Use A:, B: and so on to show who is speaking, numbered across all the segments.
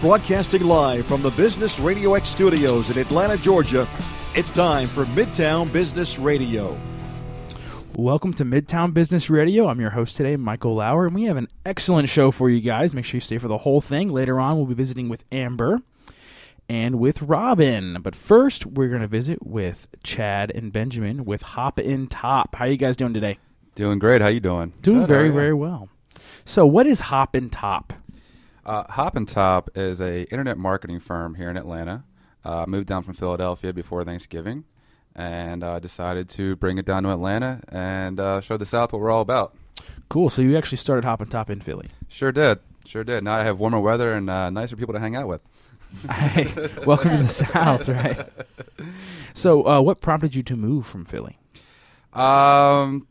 A: Broadcasting live from the Business Radio X studios in Atlanta, Georgia, it's time for Midtown Business Radio.
B: Welcome to Midtown Business Radio. I'm your host today, Michael Lauer, and we have an excellent show for you guys. Make sure you stay for the whole thing. Later on, we'll be visiting with Amber and with Robin. But first, we're going to visit with Chad and Benjamin with Hop in Top. How are you guys doing today?
C: Doing great. How you doing?
B: Doing
C: Good,
B: very, very well. So, what is Hop in Top?
C: Uh, Hop and Top is a internet marketing firm here in Atlanta. Uh, moved down from Philadelphia before Thanksgiving, and uh, decided to bring it down to Atlanta and uh, show the South what we're all about.
B: Cool. So you actually started Hop and Top in Philly.
C: Sure did. Sure did. Now I have warmer weather and uh, nicer people to hang out with.
B: Hey, welcome to the South, right? So, uh, what prompted you to move from Philly?
C: Um,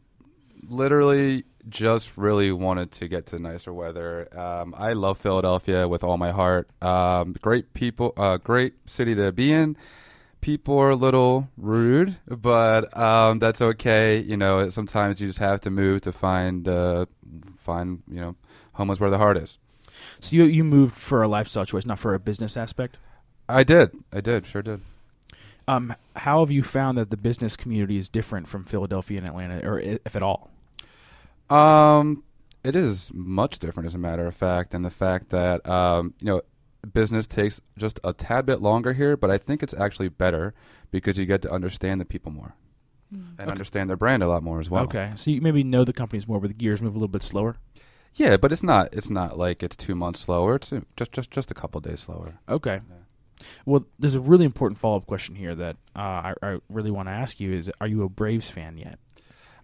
C: literally just really wanted to get to nicer weather. Um, I love Philadelphia with all my heart. Um, great people, uh, great city to be in. People are a little rude, but um, that's okay. You know, sometimes you just have to move to find uh, find you know home is where the heart is.
B: So you you moved for a lifestyle choice, not for a business aspect.
C: I did, I did, sure did.
B: Um, how have you found that the business community is different from Philadelphia and Atlanta, or if at all?
C: Um, it is much different, as a matter of fact, and the fact that um, you know, business takes just a tad bit longer here, but I think it's actually better because you get to understand the people more and understand their brand a lot more as well.
B: Okay, so you maybe know the companies more, but the gears move a little bit slower.
C: Yeah, but it's not. It's not like it's two months slower. It's uh, just just just a couple days slower.
B: Okay. Well, there's a really important follow up question here that uh, I, I really want to ask you: Is are you a Braves fan yet?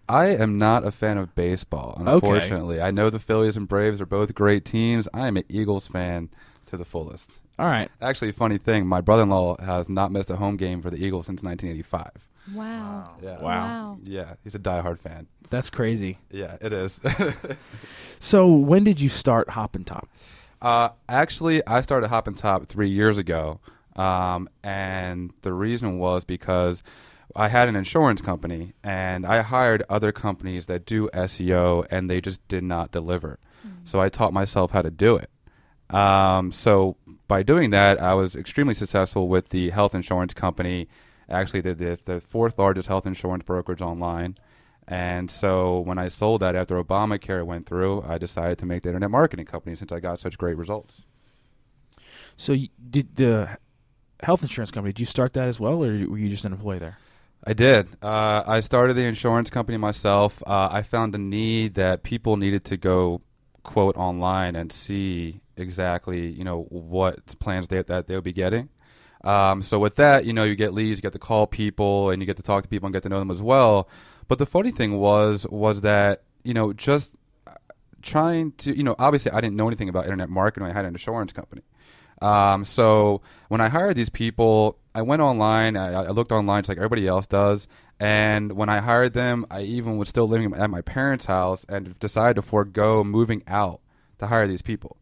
C: I am not a fan of baseball, unfortunately. I know the Phillies and Braves are both great teams. I am an Eagles fan to the fullest.
B: All right.
C: Actually, funny thing, my brother-in-law has not missed a home game for the Eagles since 1985.
D: Wow.
C: Yeah.
B: Wow.
C: Yeah, he's a diehard fan.
B: That's crazy.
C: Yeah, it is.
B: So when did you start Hop and Top?
C: uh, actually, I started Hoppin' Top three years ago, um, and the reason was because I had an insurance company, and I hired other companies that do SEO, and they just did not deliver. So I taught myself how to do it. Um, so by doing that, I was extremely successful with the health insurance company. Actually, the, the, the fourth largest health insurance brokerage online. And so when I sold that after Obamacare went through, I decided to make the internet marketing company since I got such great results.
B: So did the health insurance company? Did you start that as well, or were you just an employee there?
C: I did. Uh, I started the insurance company myself. Uh, I found a need that people needed to go quote online and see exactly, you know, what plans they, that they'll be getting. Um, so with that, you know, you get leads, you get to call people, and you get to talk to people and get to know them as well. But the funny thing was, was that you know, just trying to, you know, obviously I didn't know anything about internet marketing. I had an insurance company. Um, so when I hired these people, I went online. I, I looked online just like everybody else does. And when I hired them, I even was still living at my parents' house and decided to forego moving out to hire these people.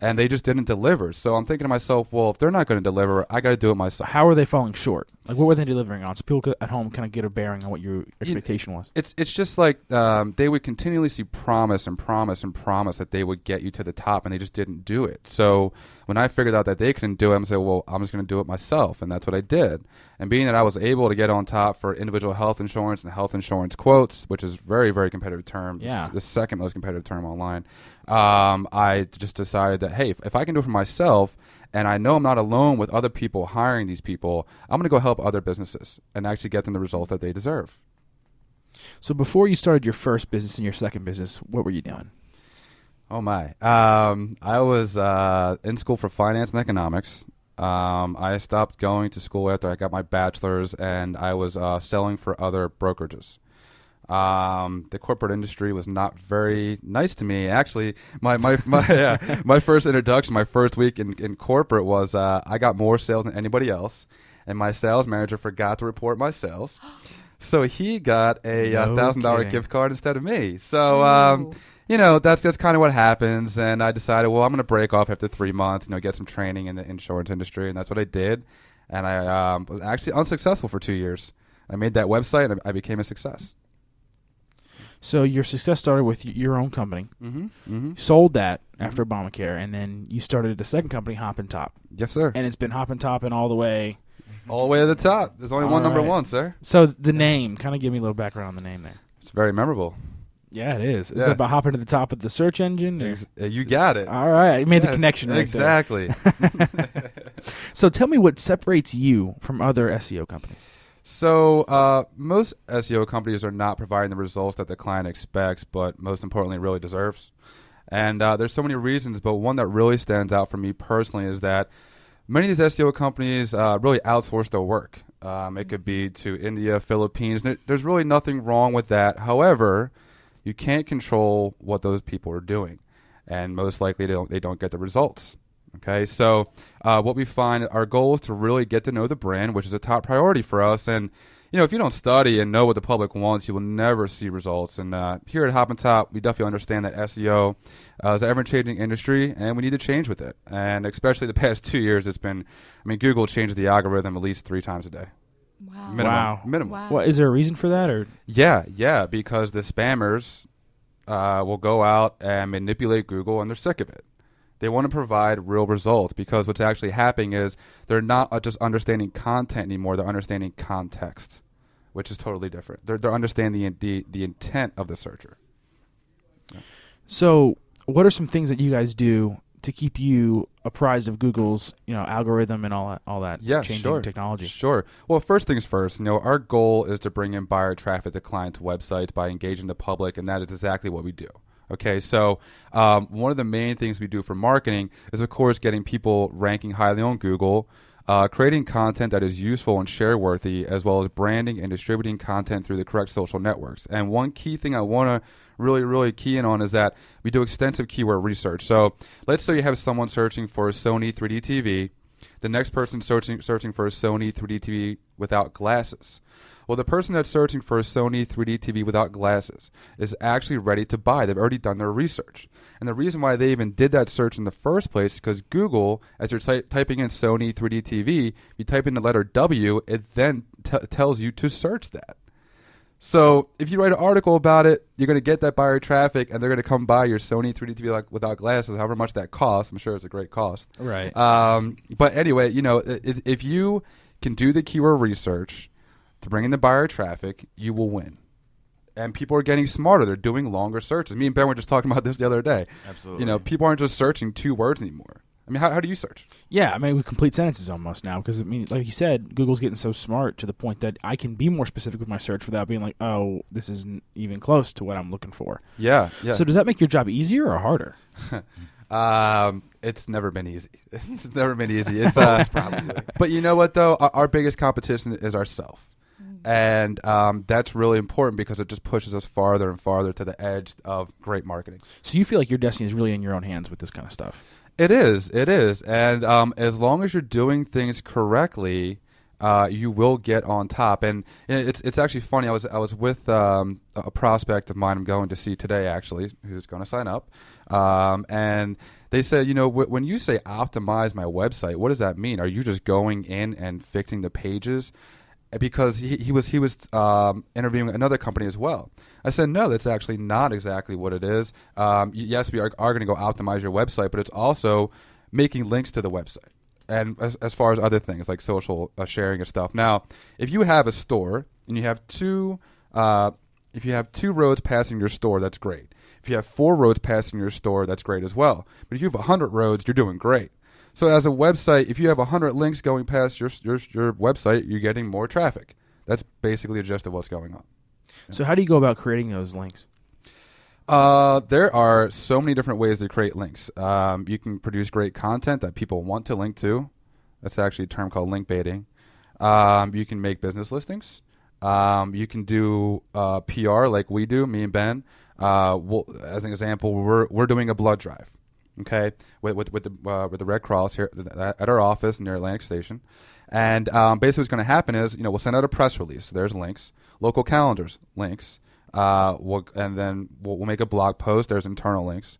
C: And they just didn't deliver. So I'm thinking to myself, well, if they're not going to deliver, I got to do it myself.
B: How are they falling short? Like, what were they delivering on? So people could, at home kind of get a bearing on what your expectation was.
C: It's it's just like um, they would continually see promise and promise and promise that they would get you to the top, and they just didn't do it. So when I figured out that they couldn't do it, I'm saying, well, I'm just going to do it myself, and that's what I did. And being that I was able to get on top for individual health insurance and health insurance quotes, which is very very competitive term,
B: Yeah.
C: the second most competitive term online. Um, I just decided that hey, if, if I can do it for myself. And I know I'm not alone with other people hiring these people. I'm going to go help other businesses and actually get them the results that they deserve.
B: So before you started your first business and your second business, what were you doing?
C: Oh my! Um, I was uh, in school for finance and economics. Um, I stopped going to school after I got my bachelor's, and I was uh, selling for other brokerages. Um, the corporate industry was not very nice to me. Actually, my my my, yeah, my first introduction, my first week in, in corporate was uh, I got more sales than anybody else, and my sales manager forgot to report my sales. So he got a uh,
B: No
C: thousand dollar gift card instead of me. So um, you know that's that's kind of what happens. And I decided, well, I'm going to break off after three months. You know, get some training in the insurance industry, and that's what I did. And I um, was actually unsuccessful for two years. I made that website, and I became a success.
B: So your success started with your own company.
C: Mm-hmm. Mm-hmm.
B: Sold that after Obamacare, and then you started a second company, Hoppin' Top,
C: Yes, sir.
B: and it's been Hoppin' and all the way.
C: All the way to the top. There's only
B: All
C: one number one, sir.
B: So the name, kind of give me a little background on the name there.
C: It's very memorable.
B: Yeah, it is. Is
C: Yeah.
B: it about hopping to the top of the search engine?
C: Ex- uh, you got it.
B: All right, I made the connection right there.
C: exactly.
B: So tell me what separates you from other SEO companies.
C: So uh, most SEO companies are not providing the results that the client expects, but most importantly, really deserves. And uh, there's so many reasons, but one that really stands out for me personally is that many of these SEO companies uh, really outsource their work. Um, it could be to India, Philippines. There's really nothing wrong with that. However, you can't control what those people are doing, and most likely they don't they don't get the results. Okay, so uh, what we find our goal is to really get to know the brand, which is a top priority for us. And you know, if you don't study and know what the public wants, you will never see results. And uh, here at Hop and Top, we definitely understand that SEO uh, is an ever-changing industry, and we need to change with it. And especially the past two years, it's been. I mean, Google changed the algorithm at least three times a day.
D: Wow.
C: Minimum.
B: Wow.
C: Minimum.
D: Wow.
B: What is there a reason for that, or
C: Yeah, yeah, because the spammers uh, will go out and manipulate Google, and they're sick of it. They want to provide real results because what's actually happening is they're not uh, just understanding content anymore; they're understanding context, which is totally different. They're they're understanding the the, the intent of the searcher.
B: so? What are some things that you guys do to keep you apprised of Google's you know algorithm and all that all that
C: Yeah,
B: changing
C: sure.
B: technology?
C: Sure. Well, first things first. You know, our goal is to bring in buyer traffic to clients' websites by engaging the public, and that is exactly what we do. Okay, so um, one of the main things we do for marketing is, of course, getting people ranking highly on Google, uh, creating content that is useful and share worthy, as well as branding and distributing content through the correct social networks. And one key thing I want to really, really key in on is that we do extensive keyword research. So let's say you have someone searching for Sony 3D TV the next person searching searching for a Sony 3D TV without glasses. Well, the person that's searching for a Sony 3D TV without glasses is actually ready to buy. They've already done their research. And the reason why they even did that search in the first place is because Google, as you're ty- typing in Sony 3D TV, you type in the letter W, it then t- tells you to search that. So if you write an article about it, you're going to get that buyer traffic, and they're going to come buy your Sony 3D TV like, without glasses, however much that costs. I'm sure it's a great cost.
B: Right.
C: Um, but anyway, you know, if, if you can do the keyword research to bring in the buyer traffic, you will win. And people are getting smarter. They're doing longer searches. Me and Ben were just talking about this the other day.
E: Absolutely.
C: You know, people aren't just searching two words anymore. I mean, how, how do you search?
B: Yeah, I mean, with complete sentences almost now because I mean, like you said, Google's getting so smart to the point that I can be more specific with my search without being like, oh, this isn't even close to what I'm looking for.
C: Yeah, yeah.
B: So does that make your job easier or harder?
C: Um, it's never been easy. it's never been easy. It's uh, probably. But you know what though? Our, our biggest competition is ourself, and um, that's really important because it just pushes us farther and farther to the edge of great marketing.
B: So you feel like your destiny is really in your own hands with this kind of stuff.
C: It is. It is. And um, as long as you're doing things correctly, uh, you will get on top. And it's it's actually funny. I was I was with um, a prospect of mine. I'm going to see today actually, who's going to sign up. Um, and they said, you know, when you say optimize my website, what does that mean? Are you just going in and fixing the pages? Because he, he was he was um, interviewing another company as well. I said no, that's actually not exactly what it is. Um, yes, we are, are going to go optimize your website, but it's also making links to the website and as, as far as other things like social uh, sharing and stuff. Now, if you have a store and you have two, uh, if you have two roads passing your store, that's great. If you have four roads passing your store, that's great as well. But if you have hundred roads, you're doing great. So as a website, if you have 100 links going past your, your your website, you're getting more traffic. That's basically gist of what's going on.
B: So how do you go about creating those links?
C: Uh, there are so many different ways to create links. Um, you can produce great content that people want to link to. That's actually a term called link baiting. Um, you can make business listings. Um, you can do uh, PR like we do, me and Ben. Uh, we'll, as an example, we're we're doing a blood drive, okay, with with, with the uh, with the Red Cross here at our office near Atlantic Station. And um, basically, what's going to happen is, you know, we'll send out a press release. There's links, local calendars, links. Uh, we'll, and then we'll, we'll make a blog post. There's internal links.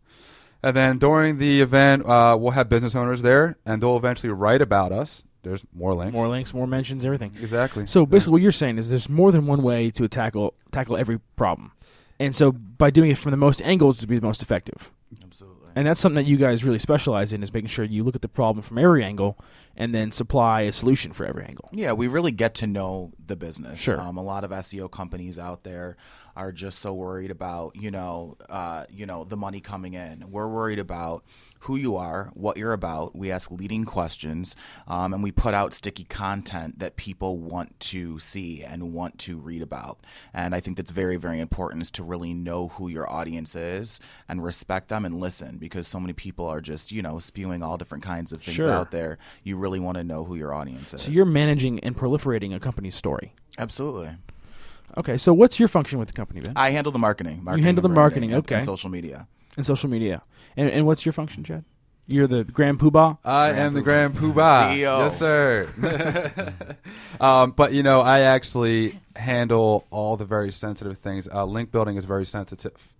C: And then during the event, uh, we'll have business owners there, and they'll eventually write about us. There's more links.
B: More links, more mentions, everything.
C: Exactly.
B: So basically, what you're saying is there's more than one way to tackle tackle every problem. And so by doing it from the most angles to be the most effective.
D: Absolutely.
B: And that's something that you guys really specialize in is making sure you look at the problem from every angle and then supply a solution for every angle.
D: Yeah, we really get to know the business.
B: Sure.
D: Um, a lot of SEO companies out there are just so worried about you know uh, you know the money coming in. We're worried about who you are, what you're about. We ask leading questions, um, and we put out sticky content that people want to see and want to read about. And I think that's very very important is to really know who your audience is and respect them and listen because so many people are just you know spewing all different kinds of things
B: Sure.
D: out there. You really want to know who your audience is.
B: So you're managing and proliferating a company's story.
D: Absolutely.
B: Okay, so what's your function with the company, Ben?
D: I handle the marketing. marketing
B: handle the
D: and
B: marketing, okay.
D: and social media.
B: and social media. And, and what's your function, Chad? You're the grand poobah.
C: I am the Grand Poobah.
D: CEO.
C: Yes, sir. um, but you know, I actually handle all the very sensitive things. Uh, link building is very sensitive.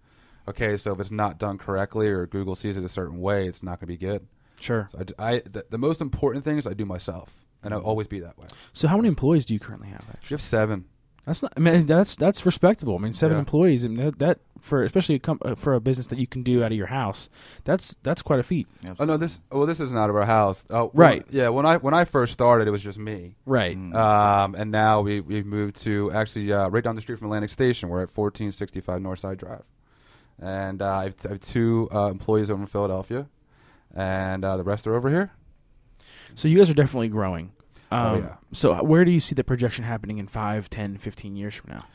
C: Okay, so if it's not done correctly or Google sees it a certain way, it's not going to be good.
B: Sure.
C: So I d I the, the most important things I do myself, and I'll always be that way.
B: So how many employees do you currently have? Actually,
C: You have seven.
B: That's not. I mean, that's that's respectable. I mean, seven
C: Yeah.
B: employees, and that, that for especially a com- uh, for a business that you can do out of your house, that's that's quite a feat.
C: Oh no, this well, this isn't out of our house. Oh,
B: Right.
C: Yeah, when I when I first started, it was just me.
B: Right.
C: Um, and now we we've moved to actually uh, right down the street from Atlantic Station. We're at 1465 Northside Drive, and uh, I, have, I have two uh, employees over in Philadelphia, and uh, the rest are over here.
B: So you guys are definitely growing. Um,
C: Oh, yeah.
B: So where do you see the projection happening in 5, 10, 15 years from now?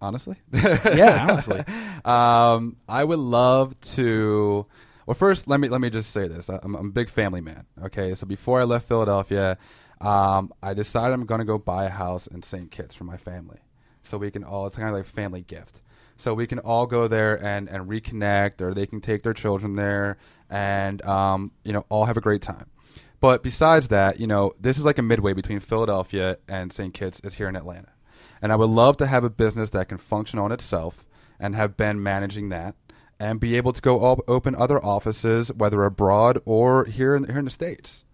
C: Honestly,
B: yeah, honestly.
C: um, I would love to. Well, first, let me let me just say this: I'm, I'm a big family man. Okay, so before I left Philadelphia, um, I decided I'm going to go buy a house in St. Kitts for my family, so we can all. It's kind of like a family gift, so we can all go there and and reconnect, or they can take their children there, and um, you know, all have a great time. But besides that, you know, this is like a midway between Philadelphia and St. Kitts is here in Atlanta. And I would love to have a business that can function on itself and have been managing that and be able to go op- open other offices, whether abroad or here in, here in the States.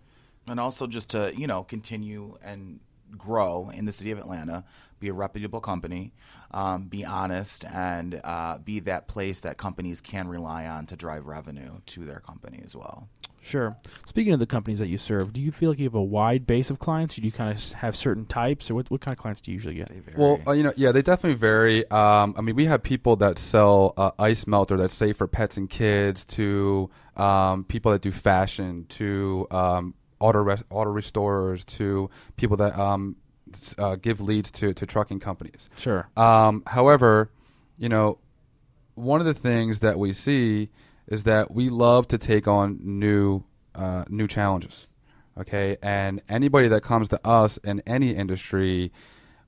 D: And also just to, you know, continue and grow in the city of Atlanta, be a reputable company, um, be honest, and uh, be that place that companies can rely on to drive revenue to their company as well.
B: Sure. Speaking of the companies that you serve, do you feel like you have a wide base of clients? Or do you kind of have certain types, or what, what kind of clients do you usually get?
D: They vary.
C: Well, uh, you know, yeah, they definitely vary. Um, I mean, we have people that sell uh, ice melter that's safe for pets and kids, to um, people that do fashion, to um, auto res- auto restorers, to people that um, s- uh, give leads to to trucking companies.
B: Sure.
C: Um, however, you know, one of the things that we see is that we love to take on new uh, new challenges. Okay, and anybody that comes to us in any industry,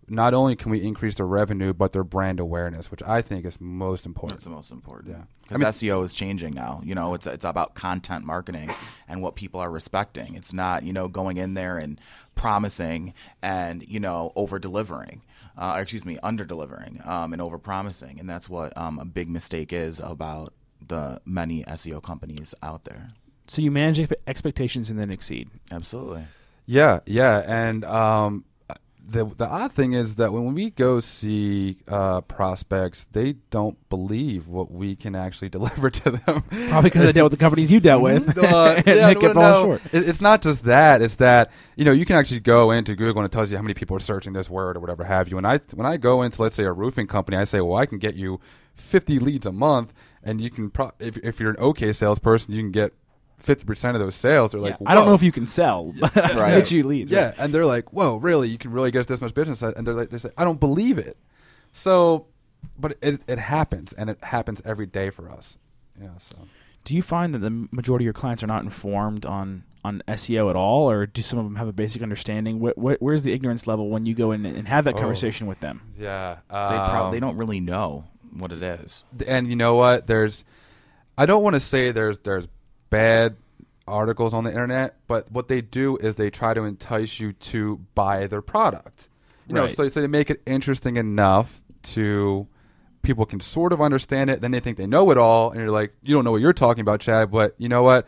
C: not only can we increase their revenue, but their brand awareness, which I think is most important.
D: That's the most important.
C: Yeah.
D: Because
C: I mean-
D: SEO is changing now. You know, it's it's about content marketing and what people are respecting. It's not you know going in there and promising and you know over delivering. Uh, or excuse me, under delivering um, and over promising, and that's what um, a big mistake is about the many SEO companies out there.
B: So you manage expectations and then exceed.
D: Absolutely.
C: Yeah, yeah, and um, the the odd thing is that when we go see uh, prospects, they don't believe what we can actually deliver to them.
B: Probably because I dealt with the companies you dealt with,
C: Uh,
B: and
C: yeah,
B: they kept
C: no,
B: short.
C: it- It's not just that. It's that you know you can actually go into Google and it tells you how many people are searching this word or whatever have you. And I when I go into let's say a roofing company, I say, well, I can get you 50 leads a month, and you can pro- if if you're an okay salesperson, you can get 50 percent of those sales. They're like,
B: Yeah. I don't know if you can sell, but
D: Right.
B: get you leads.
C: Yeah, and they're like, "Whoa, really? You can really get this much business?" And they're like, "They say, I don't believe it." So, but it it happens, and it happens every day for us. Yeah. So.
B: Do you find that the majority of your clients are not informed on on SEO at all, or do some of them have a basic understanding? Wh- wh- where's the ignorance level when you go in and have that
C: Oh.
B: conversation with them?
C: Yeah.
D: They prob-
C: um,
D: they don't really know what it is.
C: and you know what there's i don't want to say there's there's bad articles on the internet but what they do is they try to entice you to buy their product you know so, so they make it interesting enough to people can sort of understand it then they think they know it all and you're like you don't know what you're talking about chad but you know what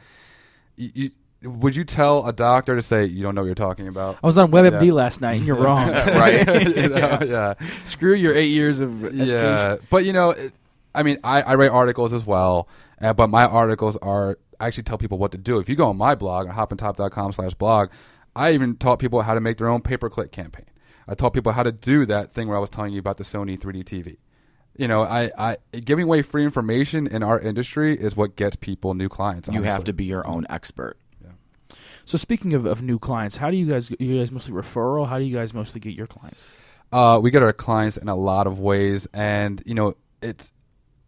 C: you, you would you tell a doctor to say you don't know what you're talking about?
B: I was on WebMD
C: Yeah.
B: last night, and you're wrong.
D: Right.
C: You know, yeah.
B: Screw your eight years of education.
C: Yeah, but you know, it, I mean, I, I write articles as well, uh, but my articles are I actually tell people what to do. If you go on my blog, hoppintop.com slash blog, I even taught people how to make their own pay-per-click campaign. I taught people how to do that thing where I was telling you about the Sony 3D TV. You know, I, I giving away free information in our industry is what gets people new clients.
D: You have to be your own expert.
B: So speaking of, of new clients, how do you guys you guys mostly referral? How do you guys mostly get your clients?
C: Uh, we get our clients in a lot of ways, and you know it's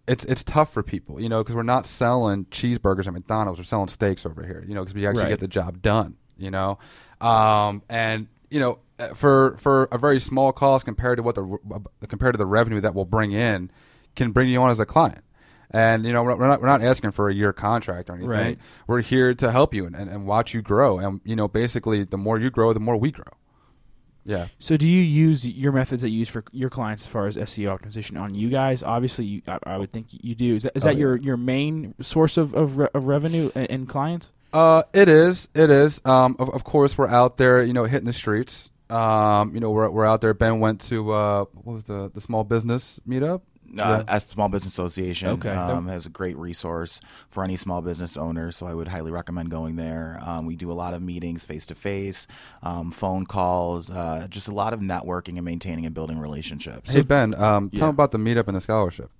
C: it's it's tough for people, you know, because we're not selling cheeseburgers at McDonald's. We're selling steaks over here, you know, because we actually
B: Right.
C: get the job done, you know, um, and you know uh, for for a very small cost compared to what the uh, compared to the revenue that we'll bring in can bring you on as a client. And you know we're we're not we're not asking for a year contract or anything.
B: Right.
C: We're here to help you and, and, and watch you grow. And you know basically the more you grow, the more we grow. Yeah.
B: So do you use your methods that you use for your clients as far as SEO optimization on you guys? Obviously, you, I, I would think you do. Is that, is
C: Oh,
B: that
C: yeah.
B: your, your main source of, of, re- of revenue and, and clients?
C: Uh, it is. It is. Um, of, of course, we're out there, you know, hitting the streets. Um, you know, we're, we're out there. Ben went to uh, what was the the small business meetup?
D: Uh, as Small Business Association
B: Okay.
D: um, has a great resource for any small business owner, so I would highly recommend going there. Um, we do a lot of meetings face to face, phone calls, uh, just a lot of networking and maintaining and building relationships.
C: Hey Ben, um, tell
B: Yeah.
C: him about the meetup and the scholarship.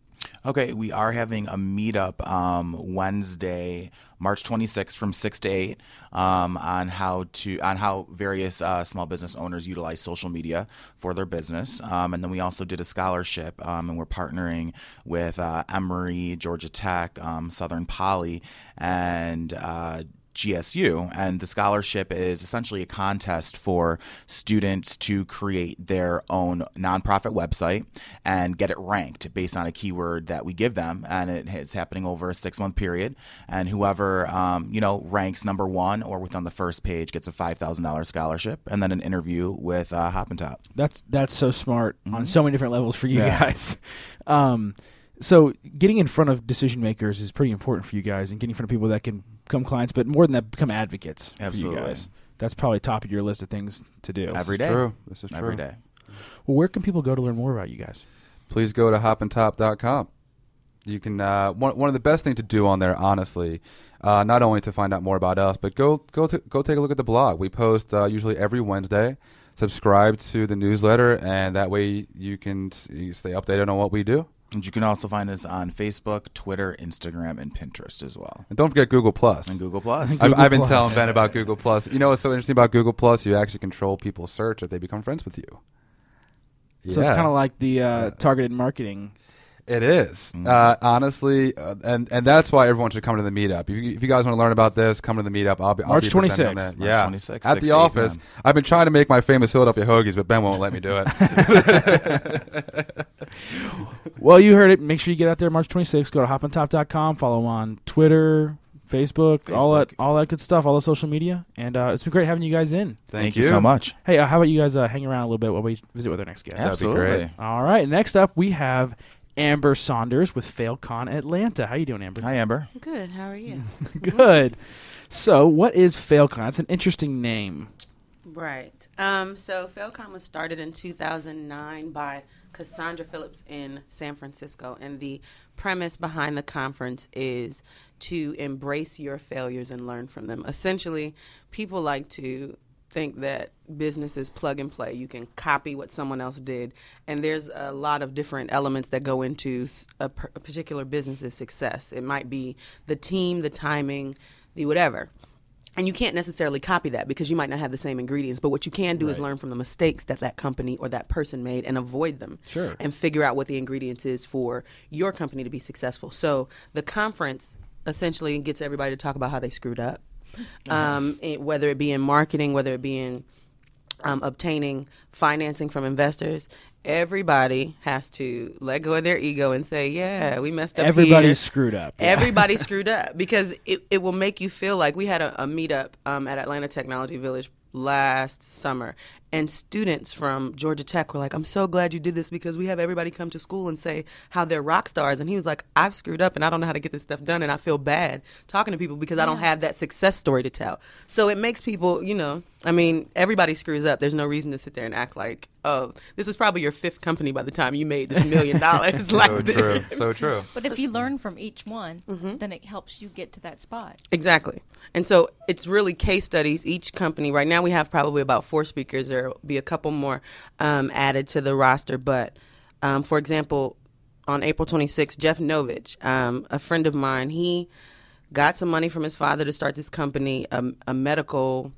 D: Okay, we are having a meetup um, Wednesday, March 26th from 6 to 8 um, on how to on how various uh, small business owners utilize social media for their business. Um, and then we also did a scholarship um, and we're partnering with uh, Emory, Georgia Tech, um, Southern Poly, and uh, GSU, and the scholarship is essentially a contest for students to create their own nonprofit website and get it ranked based on a keyword that we give them, and it is happening over a six month period. And whoever um, you know ranks number one or within the first page gets a five thousand dollars scholarship, and then an interview with uh, Hop and Top.
B: That's that's so smart on so many different levels for you
D: Mm-hmm. Yeah.
B: guys. Um, so getting in front of decision makers is pretty important for you guys, and getting in front of people that can become clients, but more than that, become advocates for
D: Absolutely.
B: you guys. That's probably top of your list of things to do.
D: Every
C: This is
D: day.
C: True. This is true.
D: Every day.
B: Well, where can people go to learn more about you guys?
C: Please go to hoppintop.com. You can uh, one one of the best things to do on there, honestly, uh, not only to find out more about us, but go go to, go take a look at the blog. We post uh, usually every Wednesday. Subscribe to the newsletter, and that way you can s- you stay updated on what we do.
D: And you can also find us on Facebook, Twitter, Instagram, and Pinterest as well,
C: And don't forget Google Plus.
D: and Google Plus.
B: Google
C: I've, I've been telling Ben about Google Plus. You know what's so interesting about Google Plus? You actually control people's search if they become friends with you.
B: So it's kind of like the uh, targeted marketing.
C: It is.
D: Mm-hmm.
C: Uh, honestly, uh, and and that's why everyone should come to the meetup. If you, if you guys want to learn about this, come to the meetup. I'll be I'll
B: March
C: be
B: 26th.
D: March
C: Yeah,
D: 26th,
C: at
D: 6
C: the office.
D: p.m.
C: I've been trying to make my famous Philadelphia hoagies, but Ben won't let me do it.
B: Well, you heard it. Make sure you get out there March 26th. Go to hopontop.com. Follow on Twitter, Facebook, all that, all that good stuff, all the social media. And uh, it's been great having you guys in.
D: Thank, you so much.
B: Hey, uh, how about you guys uh, hang around a little bit while we visit with our next guest?
C: That'd be
D: Absolutely.
C: great.
B: All right. Next up, we have Amber Saunders with FailCon Atlanta. How you doing, Amber?
D: Hi, Amber.
E: Good. How are you?
B: Good. So, what is FailCon? It's an interesting name.
E: right. Um, so Failcon was started in 2009 by Cassandra Phillips in San Francisco, and the premise behind the conference is to embrace your failures and learn from them. Essentially, people like to think that business is plug and play. You can copy what someone else did, and there's a lot of different elements that go into a, per- a particular business's success. It might be the team, the timing, the whatever. And you can't necessarily copy that because you might not have the same ingredients. But what you can do is learn from the mistakes that that company or that person made and avoid them.
B: Sure.
E: And figure out what the ingredients is for your company to be successful. So the conference essentially gets everybody to talk about how they screwed up, um, whether it be in marketing, whether it be in um, obtaining financing from investors. Everybody has to let go of their ego and say, "Yeah, we messed up."
B: Everybody's
E: here.
B: screwed up.
E: Everybody screwed up because it, it will make you feel like we had a, a meetup um, at Atlanta Technology Village last summer, and students from Georgia Tech were like, "I'm so glad you did this because we have everybody come to school and say how they're rock stars." And he was like, "I've screwed up and I don't know how to get this stuff done, and I feel bad talking to people because I don't have that success story to tell." So it makes people, you know, I mean, everybody screws up. There's no reason to sit there and act like, "Oh, this is probably your fifth company by the time you made this million dollars." like
C: so
E: this.
C: true. So true.
F: But if you learn from each one,
E: Mm-hmm.
F: then it helps you get to that spot.
E: Exactly. And so it's really case studies. Each company, right now we have probably about four speakers. There will be a couple more um, added to the roster. But um, for example, on April 26th, Jeff Novich, um, a friend of mine, he got some money from his father to start this company, um, a medical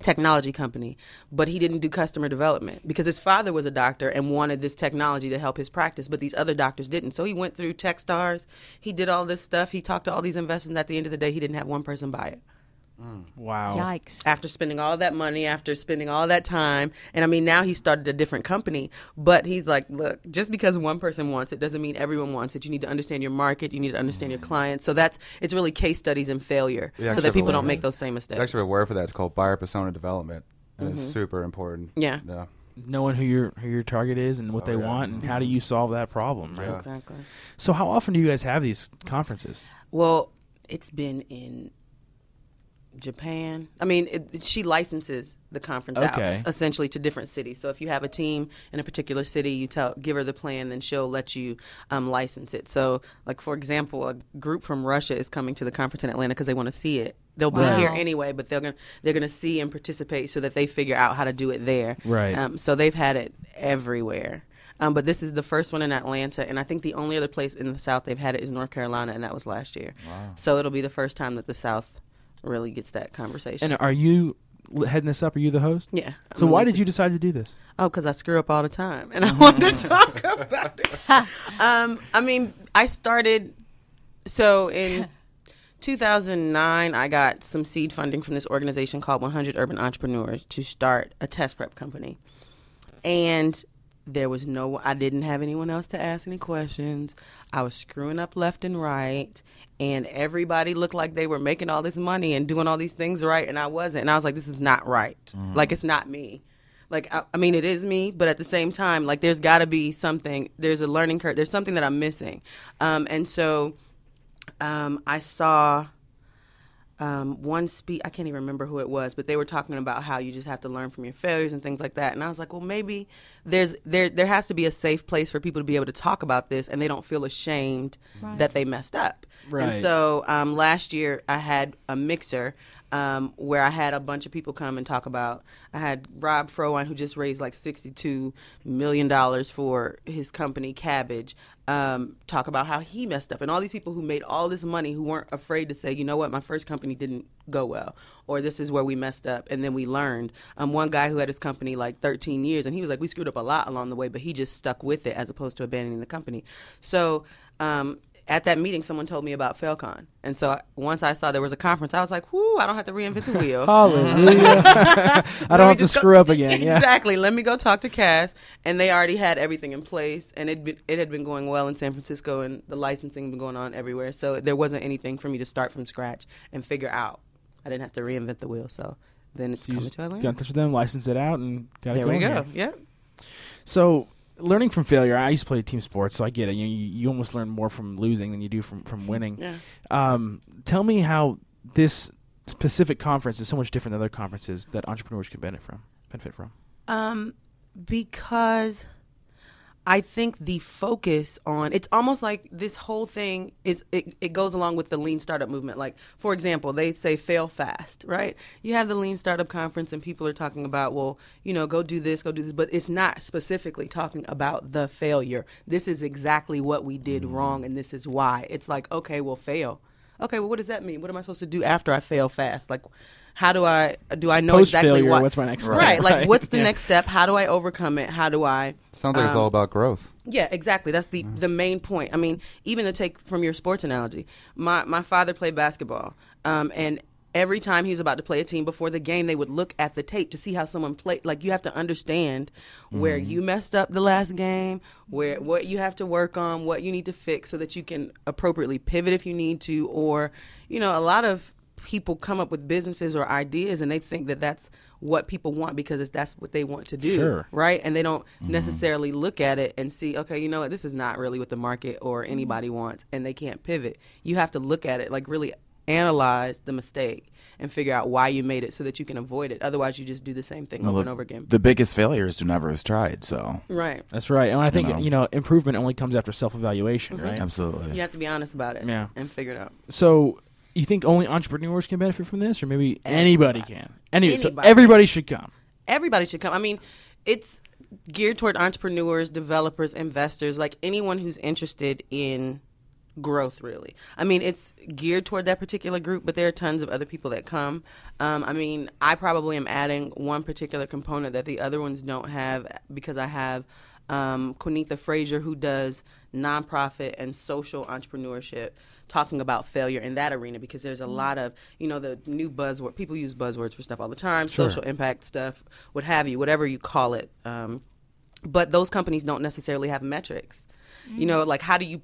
E: technology company, but he didn't do customer development because his father was a doctor and wanted this technology to help his practice, but these other doctors didn't. So he went through Techstars, he did all this stuff, he talked to all these investors, and at the end of the day, he didn't have one person buy it. Mm.
B: Wow.
F: Yikes.
E: After spending all that money, after spending all that time, and I mean, now he started a different company, but he's like, look, just because one person wants it doesn't mean everyone wants it. You need to understand your market, you need to understand your mm. clients. So that's it's really case studies and failure, so that people don't make those same
C: There's
E: mistakes.
C: actually a word for that. It's called buyer persona development, and it's mm-hmm. super important.
E: Yeah.
C: Yeah.
B: Knowing who your who your target is and what
C: Oh,
B: they
C: yeah.
B: want and how do mm-hmm. you solve that problem, right?
C: Yeah.
E: Exactly.
B: So how often do you guys have these conferences?
E: Well, it's been in Japan. I mean, it, she licenses the conference
B: Okay.
E: out essentially to different cities. So if you have a team in a particular city, you tell give her the plan, then she'll let you um, license it. So, like for example, a group from Russia is coming to the conference in Atlanta because they want to see it. They'll be here anyway, but they're gonna they're gonna see and participate so that they figure out how to do it there.
B: Right.
E: Um, so they've had it everywhere. Um, but this is the first one in Atlanta, and I think the only other place in the South they've had it is North Carolina, and that was last year. Wow. So it'll be the first time that the South really gets that conversation.
B: And are you heading this up? Are you the host?
E: yeah.
B: So
E: I'm
B: why did you decide to do this?
E: Oh, because I screw up all the time, and I wanted to talk about it. um, I mean, I started so in 2009. I got some seed funding from this organization called 100 Urban Entrepreneurs to start a test prep company, and there was no. I didn't have anyone else to ask any questions. I was screwing up left and right. And everybody looked like they were making all this money and doing all these things right, and I wasn't. And I was like, "This is not right. Like, it's not me." like I, I mean it is me but at the same time like there's got to be something there's a learning curve there's something that i'm missing um, and so um, i saw um, one speak i can't even remember who it was but they were talking about how you just have to learn from your failures and things like that. And i was like well maybe there's there there has to be a safe place for people to be able to talk about this and they don't feel ashamed that they messed up.
B: Right.
E: and so um, last year i had a mixer um, where I had a bunch of people come and talk about. I had Rob Frohwein, who just raised like $62 million for his company, Kabbage, um, talk about how he messed up. And all these people who made all this money who weren't afraid to say, you know what, my first company didn't go well, or this is where we messed up. And then we learned. Um, one guy who had his company like 13 years, and he was like, we screwed up a lot along the way, but he just stuck with it as opposed to abandoning the company. So, um, at that meeting, someone told me about FailCon, and so I, once I saw there was a conference, I was like, "Whoo! I don't have to reinvent the wheel."
B: Hallelujah. I don't have to
E: just go-
B: screw up again. Yeah.
E: Exactly. Let me go talk to Cass, and they already had everything in place, and it be, it had been going well in San Francisco, and the licensing had been going on everywhere. So there wasn't anything for me to start from scratch and figure out. I didn't have to reinvent the wheel. So then it's
B: So
E: coming to Atlanta.
B: got in touch with them, licensed it out, and got it
E: There
B: going
E: we go.
B: here.
E: Yeah.
B: So, learning from failure, I used to play team sports, so I get it. You, you, you almost learn more from losing than you do from, from winning.
E: Yeah.
B: Um, tell me how this specific conference is so much different than other conferences that entrepreneurs can benefit from. Benefit from.
E: Um, because I think the focus on it's almost like this whole thing is it, it goes along with the lean startup movement. Like for example, they say fail fast, right? You have the lean startup conference and people are talking about, well, you know, go do this, go do this, but it's not specifically talking about the failure. This is exactly what we did mm-hmm. wrong and this is why. It's like, okay, well, fail. Okay, well, what does that mean? What am I supposed to do after I fail fast? Like, how do I do I know exactly
B: Post-failure,
E: what?
B: what's my next
E: right?
B: step?
E: Like,
B: Right.
E: what's the
B: Yeah.
E: next step? How do I overcome it? How do I?
C: Sounds like it's
E: um,
C: all about growth.
E: Yeah, exactly. That's the the main point. I mean, even to take from your sports analogy, my my father played basketball, um, and every time he was about to play a team before the game, they would look at the tape to see how someone played. Like you have to understand where you messed up the last game, where what you have to work on, what you need to fix, so that you can appropriately pivot if you need to, or you know, a lot of people come up with businesses or ideas and they think that that's what people want because it's, that's what they want to do
B: Sure.
E: right and they don't mm-hmm. necessarily look at it and see okay you know what this is not really what the market or mm-hmm. anybody wants and they can't pivot you have to look at it like really analyze the mistake and figure out why you made it so that you can avoid it otherwise you just do the same thing over
D: Well,
E: and over again
D: The biggest failure is to never have tried. So
E: right
B: That's right. And I think
D: know.
B: you know improvement only comes after self evaluation, mm-hmm. right?
D: absolutely.
E: you have to be honest about it
B: Yeah.
E: and figure it out
B: So you think only entrepreneurs can benefit from this, or maybe anybody can? Any, so
E: Anybody.
B: everybody should come.
E: everybody should come. I mean, it's geared toward entrepreneurs, developers, investors, like anyone who's interested in growth really i mean it's geared toward that particular group but there are tons of other people that come um, i mean i probably am adding one particular component that the other ones don't have because i have um, Quinetha Frazier, who does nonprofit and social entrepreneurship, talking about failure in that arena because there's a lot of, you know, the new buzzword. People use buzzwords for stuff all the time, social impact stuff, what have you, whatever you call it. Um, but those companies don't necessarily have metrics. You know, like how do you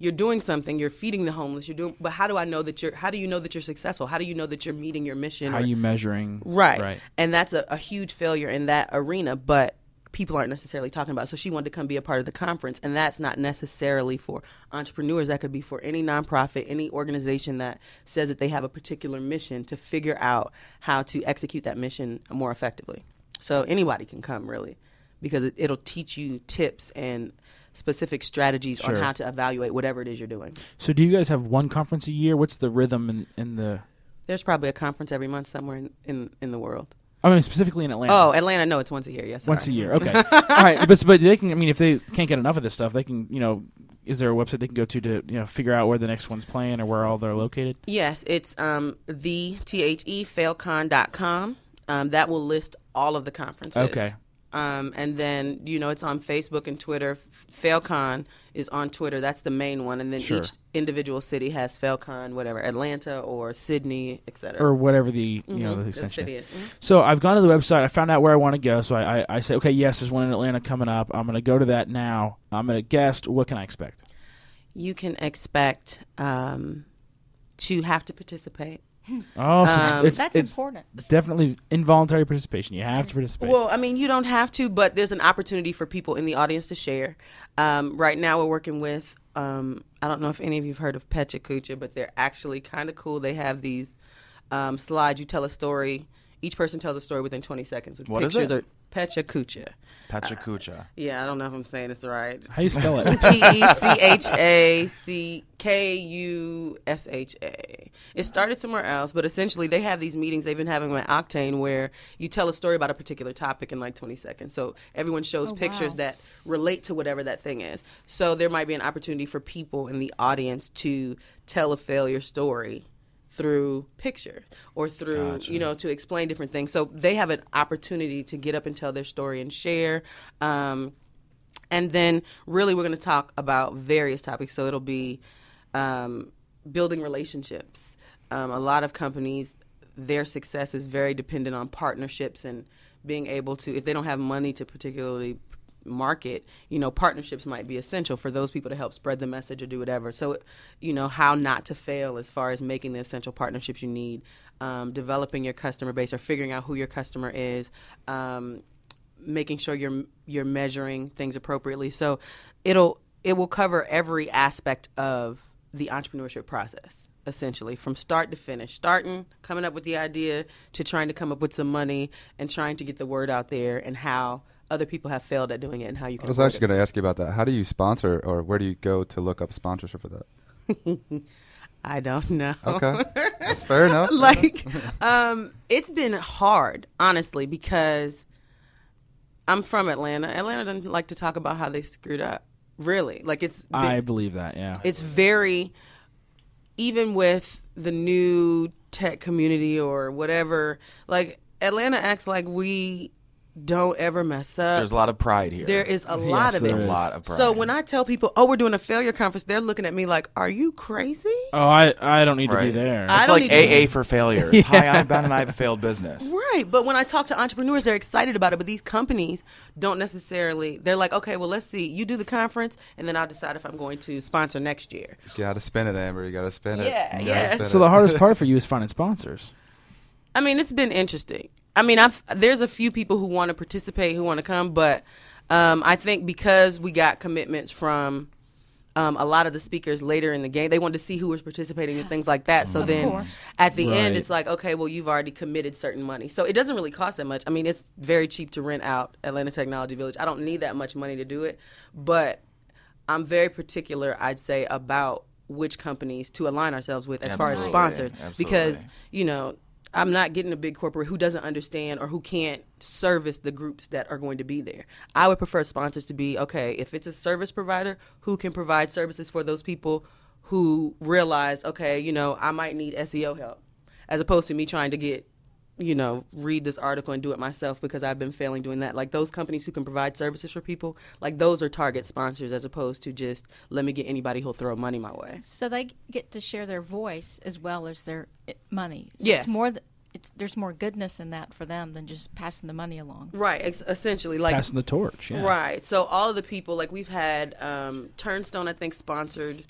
E: you're doing something, you're feeding the homeless, you're doing but how do I know that you're how do you know that you're successful? How do you know that you're meeting your mission?
B: How
E: or-
B: are you measuring?
E: Right.
B: Right.
E: And that's a, a huge failure in that arena, but people aren't necessarily talking about. So she wanted to come be a part of the conference, and that's not necessarily for entrepreneurs. That could be for any nonprofit, any organization that says that they have a particular mission to figure out how to execute that mission more effectively. So anybody can come, really, because it, it'll teach you tips and specific strategies
B: Sure.
E: on how to evaluate whatever it is you're doing.
B: So do you guys have one conference a year? What's the rhythm in, in the?
E: There's probably a conference every month somewhere in, in, in the world.
B: I mean, specifically in Atlanta.
E: Oh, Atlanta, no, it's once a year. Yes,
B: once a year. Okay. All right, but but they can. I mean, if they can't get enough of this stuff, they can. You know, is there a website they can go to to you know figure out where the next one's playing or where all they're located?
E: Yes, it's um, the T H E failcon.com. Um, that will list all of the conferences.
B: Okay.
E: Um, and then, you know, it's on Facebook and Twitter. Failcon is on Twitter. That's the main one. And then
B: Sure.
E: each individual city has Failcon, whatever, Atlanta or Sydney, et cetera.
B: or whatever the you know
E: Mhm,
B: the extension
E: city
B: is.
E: Mhm.
B: So I've gone to the website. I found out where I want to go. So I, I, I say, okay, yes, there's one in Atlanta coming up. I'm going to go to that now. I'm going to guest. What can I expect?
E: You can expect um, to have to participate.
B: Oh, so it's-
E: Um,
B: it's,
F: That's
B: it's,
F: important.
B: It's definitely involuntary participation. You have to participate.
E: Well, I mean, you don't have to, but there's an opportunity for people in the audience to share. Um, right now, we're working with. Um, I don't know if any of you've heard of Pecha Kucha, but they're actually kind of cool. They have these um, slides. You tell a story. Each person tells a story within 20 seconds. With
D: What is
E: pictures
D: it?
E: Or Pecha Kucha.
D: Pachacucha.
E: Uh, yeah, I don't know if I'm saying this right.
B: How do you spell it?
E: P E C H A C K U S H A. It started somewhere else, but essentially they have these meetings they've been having at Octane where you tell a story about a particular topic in like 20 seconds. So everyone shows
F: Oh,
E: pictures
F: wow.
E: that relate to whatever that thing is. So there might be an opportunity for people in the audience to tell a failure story through picture or through
D: Gotcha.
E: you know to explain different things. So they have an opportunity to get up and tell their story and share um, and then really we're going to talk about various topics. So it'll be um, building relationships. Um, a lot of companies their success is very dependent on partnerships and being able to if they don't have money to particularly market you know partnerships might be essential for those people to help spread the message or do whatever so you know how not to fail as far as making the essential partnerships you need um, developing your customer base or figuring out who your customer is um, making sure you're you're measuring things appropriately. So it'll it will cover every aspect of the entrepreneurship process essentially from start to finish starting coming up with the idea to trying to come up with some money and trying to get the word out there and how other people have failed at doing it and how you
C: I was actually going to ask you about that. How do you sponsor, or where do you go to look up sponsorship for that?
E: I don't know
C: Okay, that's fair enough.
E: like um it's been hard honestly because i'm from atlanta atlanta doesn't like to talk about how they screwed up really like it's been-
B: I believe that. Yeah.
E: it's very even with the new tech community or whatever like atlanta acts like we don't ever mess up.
D: There's a lot of pride here.
E: There is a lot of
B: there
E: it.
B: is.
D: a lot of pride.
E: So when I tell people, "Oh, we're doing a failure conference," they're looking at me like, "Are you crazy?"
B: Oh, I I don't need to be there.
E: I
D: it's
E: don't
D: like
E: need
D: AA for failures. Hi, I'm Ben, and I have a failed business.
E: Right, but when I talk to entrepreneurs, they're excited about it. But these companies don't necessarily. They're like, "Okay, well, let's see. You do the conference, and then I'll decide if I'm going to sponsor next year."
C: You gotta spin it, Amber. You gotta spin it.
E: Yeah,
C: You
E: yeah.
B: so
C: it.
B: the hardest part for you is finding sponsors.
E: I mean, it's been interesting. I mean, I've there's a few people who want to participate, who want to come, but um, I think because we got commitments from um, a lot of the speakers later in the game, they wanted to see who was participating and things like that. So
F: Of
E: then
F: course.
E: at the end, it's like, okay, well, you've already committed certain money, so it doesn't really cost that much. I mean, it's very cheap to rent out Atlanta Technology Village. I don't need that much money to do it, but I'm very particular, I'd say, about which companies to align ourselves with as far as
D: Absolutely.
E: sponsors because you know I'm not getting a big corporate who doesn't understand or who can't service the groups that are going to be there. I would prefer sponsors to be okay, if it's a service provider who can provide services for those people who realize, okay, you know, I might need SEO help as opposed to me trying to get you know, read this article and do it myself because I've been failing doing that. Like those companies who can provide services for people, like those are target sponsors as opposed to just let me get anybody who'll throw money my way.
F: So they get to share their voice as well as their eh, money. So
E: Yes.
F: It's more. Th- it's there's more goodness in that for them than just passing the money along.
E: Right, ex- essentially, like
B: Passing the torch. Yeah.
E: Right. So all of the people, like we've had um, Turnstone, I think, sponsored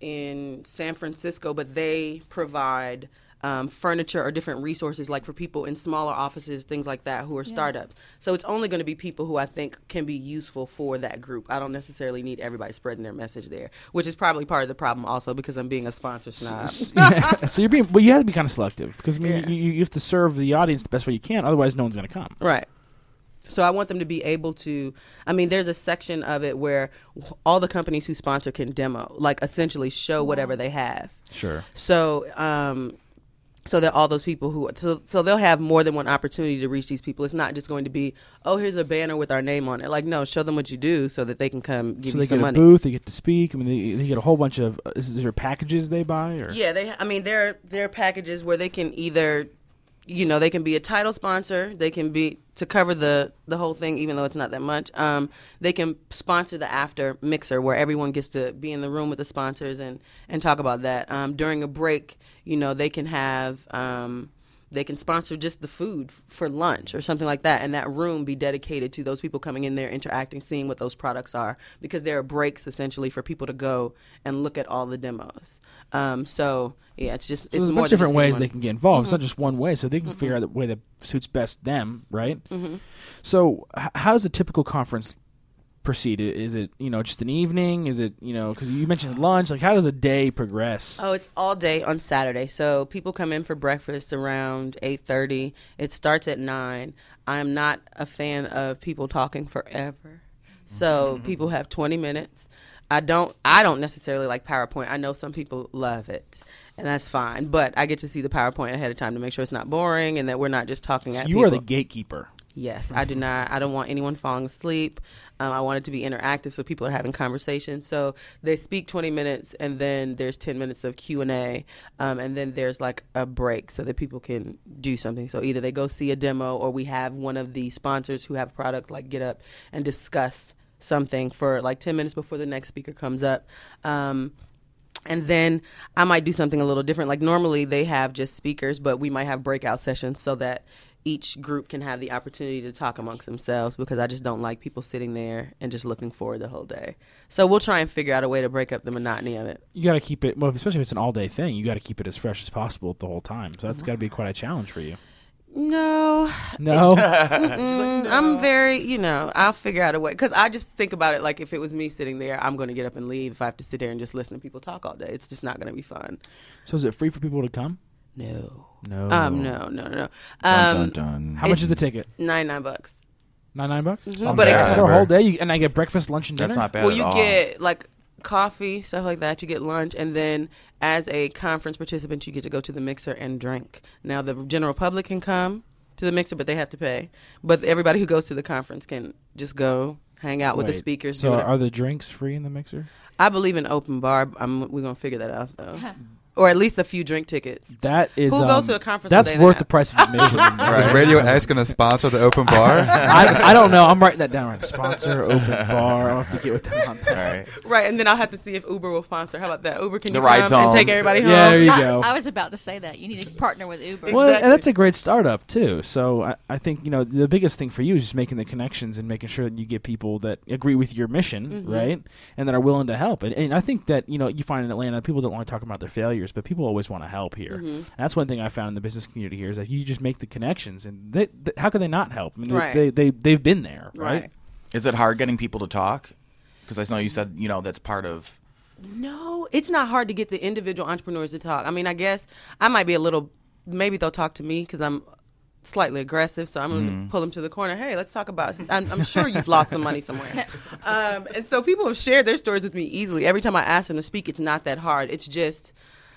E: in San Francisco, but they provide um, furniture or different resources, like for people in smaller offices, things like that, who are startups. So it's only going to be people who I think can be useful for that group. I don't necessarily need everybody spreading their message there, which is probably part of the problem also because I'm being a sponsor snob.
B: Yeah. so you're being, well, you have to be kind of selective because I mean,
E: Yeah.
B: you, you have to serve the audience the best way you can. Otherwise, no one's going to come.
E: Right. So I want them to be able to. I mean, there's a section of it where all the companies who sponsor can demo, like essentially show whatever they have.
B: Sure.
E: So, um, so that all those people who, so, so they'll have more than one opportunity to reach these people. It's not just going to be, oh, here's a banner with our name on it. Like, no, show them what you do so that they can come give
B: So
E: you
B: they
E: some
B: get
E: money.
B: a booth, they get to speak. I mean, they, they get a whole bunch of. Uh, is, is there packages they buy or?
E: Yeah, they. I mean, there there are packages where they can either, you know, they can be a title sponsor. They can be to cover the the whole thing, even though it's not that much. Um, they can sponsor the after mixer where everyone gets to be in the room with the sponsors and and talk about that. Um, during a break, you know, they can have. Um, they can sponsor just the food for lunch or something like that, and that room be dedicated to those people coming in there, interacting, seeing what those products are, because there are breaks essentially for people to go and look at all the demos. Um, so yeah, it's just
B: So
E: it's
B: there's
E: more
B: different ways they can get involved. It's not
E: Mm-hmm.
B: just one way, so they can figure out the way that suits best them, right? Mm-hmm. So, h- how does a typical conference proceed? Is it you know just an evening? Is it you know because you mentioned lunch? Like, how does a day progress?
E: Oh, it's all day on Saturday. So people come in for breakfast around eight thirty. It starts at nine. I'm not a fan of people talking forever. So mm-hmm. people have twenty minutes. I don't I don't necessarily like PowerPoint. I know some people love it. And that's fine. But I get to see the PowerPoint ahead of time to make sure it's not boring and that we're not just talking
B: So
E: at
B: you
E: people.
B: are the gatekeeper.
E: Yes, I do not. I don't want anyone falling asleep. Um, I want it to be interactive, so people are having conversations. So they speak twenty minutes, and then there's ten minutes of Q and A, um, and then there's like a break so that people can do something. So either they go see a demo, or we have one of the sponsors who have product like get up and discuss something for like ten minutes before the next speaker comes up. Um, and then I might do something a little different. Like normally they have just speakers, but we might have breakout sessions so that each group can have the opportunity to talk amongst themselves because I just don't like people sitting there and just looking forward the whole day. So we'll try and figure out a way to break up the monotony of it.
B: You got to keep it well, especially if it's an all day thing. You got to keep it as fresh as possible the whole time. So that's got to be quite a challenge for you.
E: No,
B: No,
E: Mm, I'm very, you know, I'll figure out a way because I just think about it like if it was me sitting there, I'm going to get up and leave if I have to sit there and just listen to people talk all day. It's just not going to be fun.
B: so is it free for people to come?
E: No,
B: No.
E: um, no, no, no, no.
D: Dun,
E: Um,
D: dun, dun.
B: How much is the ticket?
E: Nine nine bucks.
B: Nine nine bucks.
E: Mhm, but it
D: bad.
B: For a
D: Amber.
B: whole day, you, and I get breakfast, lunch, and dinner.
D: That's not bad
E: well,
D: at
E: you
D: all.
E: get like coffee, stuff like that. You get lunch, and then as a conference participant, you get to go to the mixer and drink. Now, the general public can come to the mixer, but they have to pay. But everybody who goes to the conference can just go hang out with the speakers.
B: So are the drinks free in the mixer?
E: I believe in open bar. I'm, we're gonna figure that out though. or at least a few drink tickets.
B: That is
E: Who
B: um,
E: goes to a conference
B: That's worth
E: have-
B: the price of admission.
C: Is Radio X going to sponsor the open bar?
B: I, I don't know. I'm writing that down. Right. Sponsor open bar. I'll have to get with them on that.
D: Right.
E: Right, and then I'll have to see if Uber will sponsor. How about that? Uber, can
D: The
E: you
D: rides
E: come and take everybody home?
B: Yeah, there you
F: I,
B: go.
F: I was about to say that you need to partner with Uber.
B: Well,
E: Exactly.
B: and that's a great startup too. So I, I think you know the biggest thing for you is just making the connections and making sure that you get people that agree with your mission,
E: Mm-hmm.
B: right, and that are willing to help. And, and I think that you know you find in Atlanta people don't want to talk about their failures, but people always want to help here.
E: Mm-hmm.
B: That's one thing I found in the business community here is that you just make the connections, and they, th how could they not help? I mean,
E: Right.
B: they, they they they've been there, right?
E: Right.
D: Is it hard getting people to talk? Because I know you said you know that's part of.
E: No, it's not hard to get the individual entrepreneurs to talk. I mean, I guess I might be a little. Maybe they'll talk to me because I'm slightly aggressive, so I'm gonna pull them to the corner. Hey, let's talk about. I'm, I'm sure you've lost some money somewhere, um, and so people have shared their stories with me easily. Every time I ask them to speak, it's not that hard. It's just.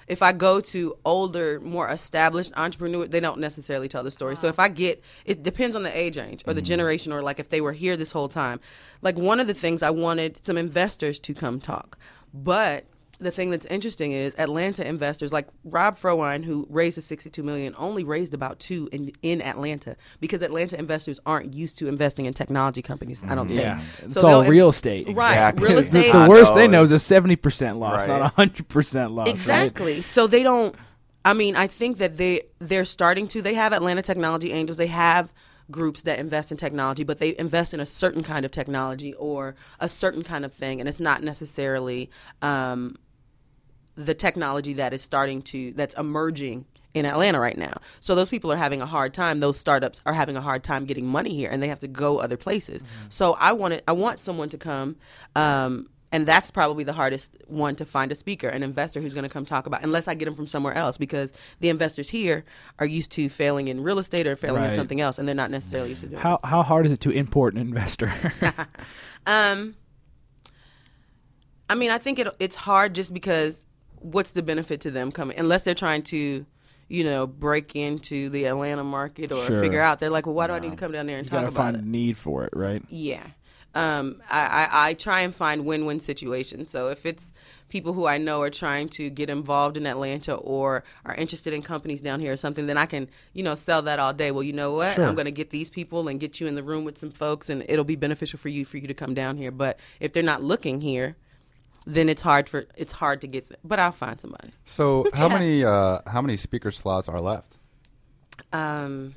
E: If I go to older, more established entrepreneurs, they don't necessarily tell the story. So if uh-huh. I get, it depends on the age range or the mm-hmm. generation, or like if they were here this whole time. Like one of the things I wanted some investors to come talk, but the thing that's interesting is Atlanta investors, like Rob Frohwein, who raised the 62 million, only raised about two in in Atlanta because Atlanta investors aren't used to investing in technology companies. I don't think.
B: It's
E: So
B: all real estate.
E: Right,
D: Exactly.
E: real
B: The,
E: estate.
B: the worst they know is a seventy percent loss, not a hundred percent loss. right?
E: Exactly. So they don't. I mean, I think that they they're starting to. They have Atlanta Technology Angels. They have groups that invest in technology, but they invest in a certain kind of technology or a certain kind of thing, and it's not necessarily um, the technology that is starting to that's emerging in Atlanta right now. So those people are having a hard time. Those startups are having a hard time getting money here, and they have to go other places. So I wanted, I want someone to come, um, and that's probably the hardest one to find a speaker, an investor who's going to come talk about. Unless I get them from somewhere else, because the investors here are used to failing in real estate or failing in something else, and they're not necessarily used to doing. it.
B: How how hard is it to import an investor?
E: Um, I mean, I think it, it's hard just because what's the benefit to them coming unless they're trying to, you know, break into the Atlanta market or
B: Sure.
E: figure out. They're like, well, why do I need to come down there and
B: you
E: talk
B: gotta
E: about
B: find
E: it?
B: need for it, right?
E: Yeah. Um, I, I, I try and find win-win situations. So if it's people who I know are trying to get involved in Atlanta or are interested in companies down here or something, then I can, you know, sell that all day. Well, you know what?
B: Sure.
E: I'm going to get these people and get you in the room with some folks, and it'll be beneficial for you for you to come down here. But if they're not looking here, then it's hard for it's hard to get. Them. But I'll find somebody.
C: So how
F: Yeah.
C: many uh, how many speaker slots are left?
E: Um,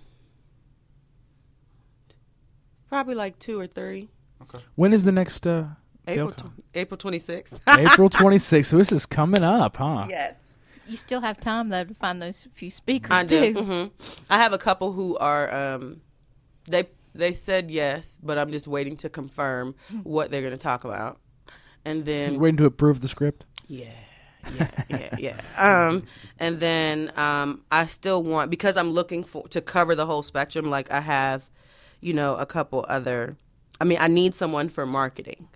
E: probably like two or three. Okay.
B: When is the next uh,
E: April tw- April 26th.
B: April 26th. So this is coming up, huh?
E: yes.
F: You still have time though to find those few speakers
E: I do.
F: too.
E: hmm I have a couple who are um, they they said yes, but I'm just waiting to confirm what they're going to talk about, and then
B: Waiting to approve the script.
E: yeah, yeah, yeah, yeah. Um, and then um, I still want because I'm looking for to cover the whole spectrum. Like I have, you know, a couple other. I mean, I need someone for marketing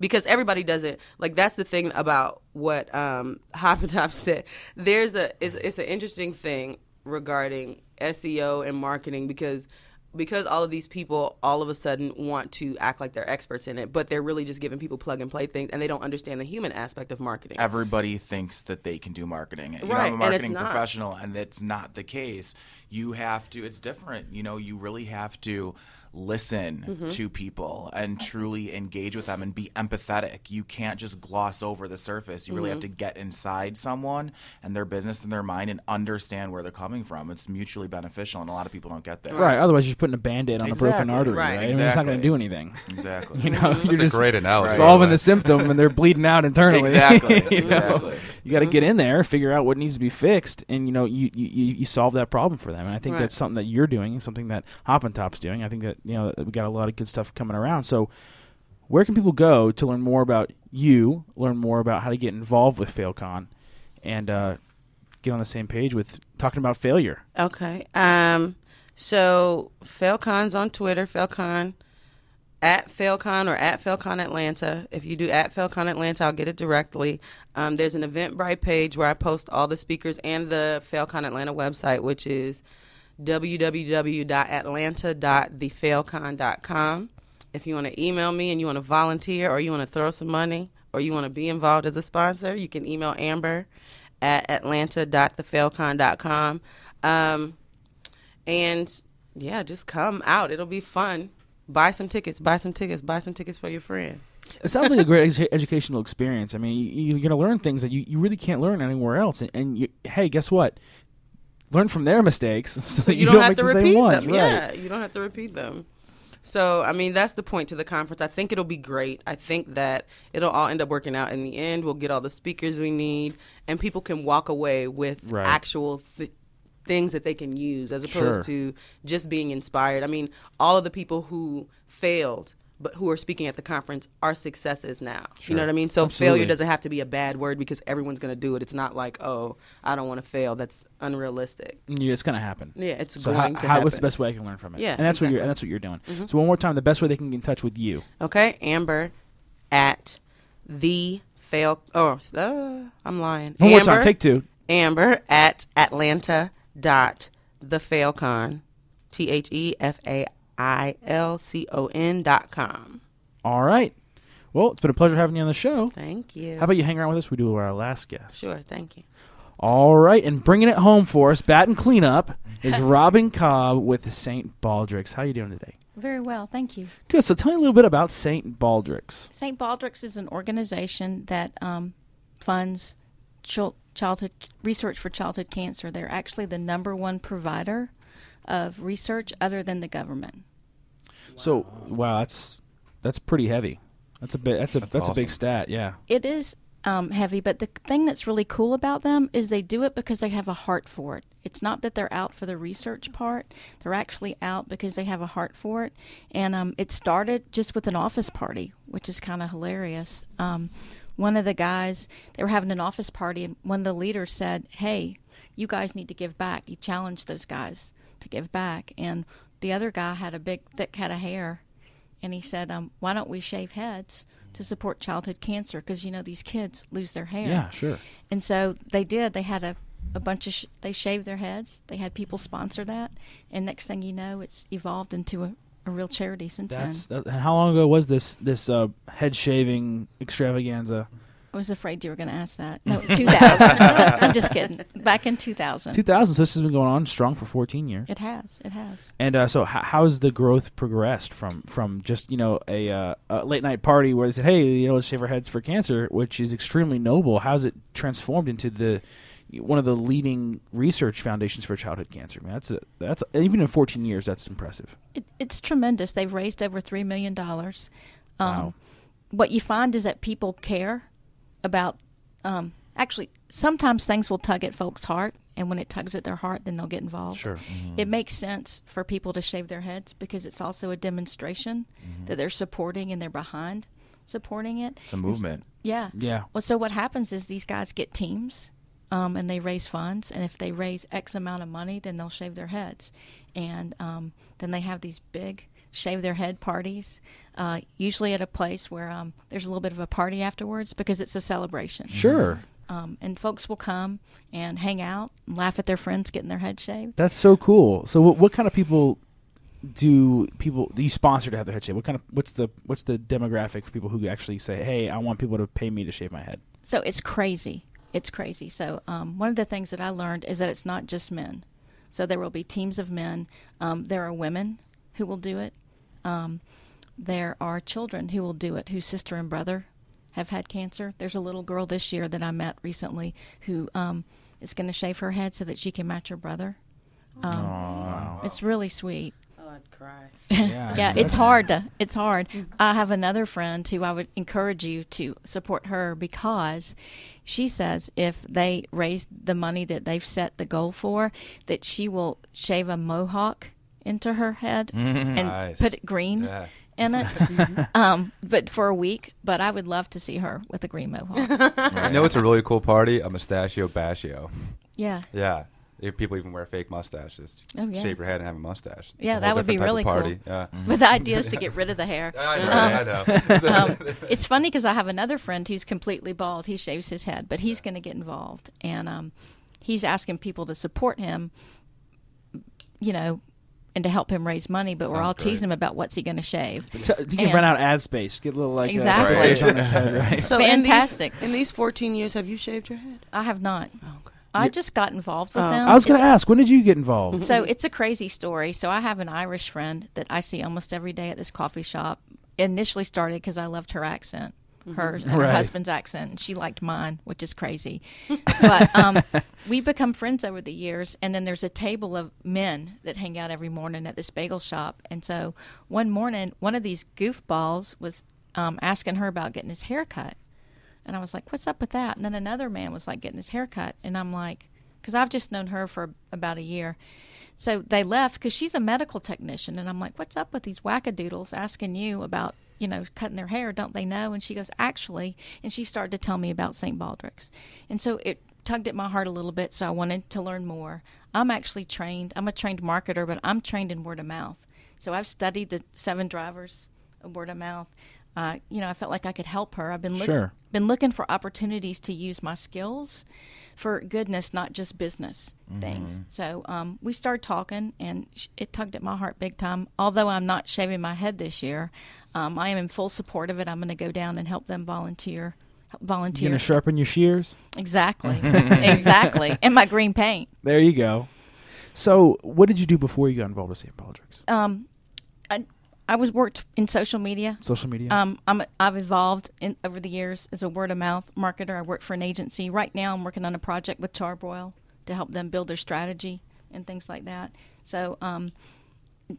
E: because everybody does it. Like that's the thing about what um, Hop and Top said. There's a it's, it's an interesting thing regarding SEO and marketing because because all of these people all of a sudden want to act like they're experts in it, but they're really just giving people plug and play things, and they don't understand the human aspect of marketing.
D: Everybody thinks that they can do marketing. You know,
E: Right,
D: I'm a
E: and
D: marketing
E: not.
D: professional, and it's not the case. You have to. It's different. You know, you really have to listen
E: Mm-hmm.
D: to people and truly engage with them and be empathetic. You can't just gloss over the surface. You really have
E: Mm-hmm.
D: to get inside someone and their business and their mind and understand where they're coming from. It's mutually beneficial, and a lot of people don't get that.
B: Right. Otherwise, you're just putting a band-aid on a broken artery,
E: Right.
B: right? I mean, it's not going to do anything.
D: Exactly.
B: You know, you're
C: That's
B: just
C: a great analogy.
B: solving
C: by
B: the symptom, and they're bleeding out internally.
D: Exactly.
B: you know?
D: Exactly.
B: You got to get in there, figure out what needs to be fixed, and you know, you, you, you you solve that problem for them. And I think
E: Right.
B: that's something that you're doing, something that Hop and Top's doing. I think that you know we got a lot of good stuff coming around. So, where can people go to learn more about you, learn more about how to get involved with FailCon, and uh, get on the same page with talking about failure?
E: Okay. Um, so FailCon's on Twitter, FailCon at FailCon or at FailCon Atlanta. If you do at FailCon Atlanta, I'll get it directly. Um, there's an Eventbrite page where I post all the speakers and the FailCon Atlanta website, which is www.atlanta.thefailcon.com. If you want to email me and you want to volunteer or you want to throw some money or you want to be involved as a sponsor, you can email Amber at atlanta.thefailcon.com. Um, and yeah, just come out. It'll be fun. Buy some tickets. Buy some tickets. Buy some tickets for your friends.
B: It sounds like a great edu- educational experience. I mean, you, you're going to learn things that you, you really can't learn anywhere else. And, and you, hey, guess what? Learn from their mistakes so that
E: you, don't, have
B: make
E: to
B: the
E: repeat
B: ones.
E: them.
B: Right.
E: Yeah, you don't have to repeat them. So, I mean, that's the point to the conference. I think it'll be great. I think that it'll all end up working out in the end. We'll get all the speakers we need, and people can walk away with
B: Right.
E: actual th- things that they can use as opposed
B: Sure.
E: to just being inspired. I mean, all of the people who failed but who are speaking at the conference are successes now. You know what I mean? So
B: Absolutely.
E: failure doesn't have to be a bad word because everyone's going to do it. It's not like, oh, I don't want to fail. That's unrealistic.
B: Yeah, it's going to happen.
E: Yeah, it's
B: So
E: going
B: how,
E: to
B: how,
E: happen.
B: what's the best way I can learn from it?
E: Yeah,
B: and that's what you're and that's what you're doing. So one more time, the best way they can get in touch with you.
E: Okay, Amber at the fail. Oh, uh, I'm lying.
B: One more time, take two.
E: Amber at Atlanta dot the failcon, T H E F A I L C O N dot com.
B: All right. Well, it's been a pleasure having you on the show.
E: Thank you.
B: How about you hang around with us? We do our last guest.
E: Sure, thank you.
B: All right, and bringing it home for us, bat and cleanup, is Robin Cobb with St. Baldrick's. How are you doing today?
F: Very well, thank you.
B: Good. So tell me a little bit about St. Baldrick's.
F: St. Baldrick's is an organization that um, funds chil- childhood research for childhood cancer. They're actually the number one provider of research other than the government.
B: So wow, that's that's pretty heavy. That's a bit. That's a that's, a big stat. Yeah.
F: It is um, heavy, but the thing that's really cool about them is they do it because they have a heart for it. It's not that they're out for the research part; they're actually out because they have a heart for it. And um, it started just with an office party, which is kind of hilarious. Um, one of the guys they were having an office party, and one of the leaders said, "Hey, you guys need to give back." He challenged those guys to give back, and the other guy had a big, thick head of hair and he said, um, "Why don't we shave heads to support childhood cancer? Because you know these kids lose their hair."
B: Yeah. Sure.
F: And so they did. They had a, a bunch of sh- they shaved their heads. They had people sponsor that, and next thing you know, it's evolved into a, a real charity since
B: That's.
F: then.
B: That, and how long ago was this this uh, head shaving extravaganza?
F: I was afraid you were going to ask that. No, 2000. I'm just kidding. Back in 2000.
B: 2000. So this has been going on strong for 14 years.
F: It has. It has.
B: And uh, so, how how's the growth progressed from from just you know a, uh, a late night party where they said, "Hey, you know, let's shave our heads for cancer," which is extremely noble. How's it transformed into the one of the leading research foundations for childhood cancer? I mean, that's a, that's even in 14 years, that's impressive.
F: It, it's tremendous. They've raised over $3 million. Um,
B: Wow.
F: What you find is that people care about, um, actually, sometimes things will tug at folks' heart, and when it tugs at their heart, then they'll get involved.
B: Sure.
F: It makes sense for people to shave their heads because it's also a demonstration that they're supporting and they're behind supporting it.
D: It's a movement.
F: Yeah.
B: Yeah.
F: Well, so what happens is these guys get teams, um, and they raise funds, and if they raise X amount of money, then they'll shave their heads, and um, then they have these big shave their head parties, uh, usually at a place where um, there's a little bit of a party afterwards because it's a celebration.
B: Sure.
F: Um, and folks will come and hang out, and laugh at their friends getting their head shaved.
B: That's so cool. So, what, what kind of people do people do you sponsor to have their head shaved? What kind of what's the what's the demographic for people who actually say, "Hey, I want people to pay me to shave my head"?
F: So it's crazy. It's crazy. So um, one of the things that I learned is that it's not just men. So there will be teams of men. Um, there are women who will do it. Um, there are children who will do it, whose sister and brother have had cancer. There's a little girl this year that I met recently who um, is going to shave her head so that she can match her brother. Um, It's really sweet.
E: Oh, I'd cry.
B: Yeah.
F: Yeah, it's hard to it's hard. I have another friend who I would encourage you to support her because she says if they raise the money that they've set the goal for, that she will shave a mohawk into her head and
C: Nice.
F: put it green
C: Yeah.
F: in it. um, but for a week. But I would love to see her with a green mohawk.
C: You know, it's a really cool party. A mustachio bashio.
F: yeah.
C: Yeah. If People even wear fake mustaches.
F: Oh, yeah.
C: Shave your head and have a mustache.
F: Yeah,
C: a
F: that would be
C: different type of
F: really cool.
C: party. Yeah.
F: But the idea is to get rid of the hair.
C: I know. I know.
F: um, it's funny because I have another friend who's completely bald. He shaves his head, but he's going to get involved, and um, he's asking people to support him. You know, and to help him raise money. But we're
C: Sounds
F: all
C: great.
F: teasing him about what's he going to shave.
B: So you can
F: And-
B: run out ad space. Get a little like uh,
F: Exactly.
B: stickers on his head, right?
E: So
F: Fantastic.
E: In these, in these 14 years, have you shaved your head?
F: I have not.
E: okay.
F: I just got involved with
E: Oh.
F: them.
B: I was going to
F: It's-
B: ask, when did you get involved?
F: So it's a crazy story. So I have an Irish friend that I see almost every day at this coffee shop. Initially started because I loved her accent, hers and her husband's accent, and she liked mine, which is crazy. but um, we become friends over the years, and then there's a table of men that hang out every morning at this bagel shop. And so one morning, one of these goofballs was um, asking her about getting his hair cut. And I was like, what's up with that? And then another man was like getting his hair cut. And I'm like, because I've just known her for about a year. So they left because she's a medical technician. And I'm like, what's up with these wackadoodles asking you about, you know, cutting their hair? Don't they know? And she goes, actually. And she started to tell me about St. Baldrick's. And so it tugged at my heart a little bit. So I wanted to learn more. I'm actually trained, I'm a trained marketer, but I'm trained in word of mouth. So I've studied the seven drivers of word of mouth. Uh, you know, I felt like I could help her. I've been look-
B: Sure.
F: been looking for opportunities to use my skills for goodness, not just business things. So um, we started talking, and it tugged at my heart big time. Although I'm not shaving my head this year, um, I am in full support of it. I'm going to go down and help them volunteer. help
B: You
F: Volunteer
B: going to sharpen your shears?
F: exactly, exactly, and my green paint.
B: There you go. So, what did you do before you got involved with St. Baldrick's?
F: Um, I was worked in social media.
B: Social media?
F: Um, I'm I've evolved in over the years as a word of mouth marketer. I work for an agency right now. I'm working on a project with Char-Broil to help them build their strategy and things like that. So, um,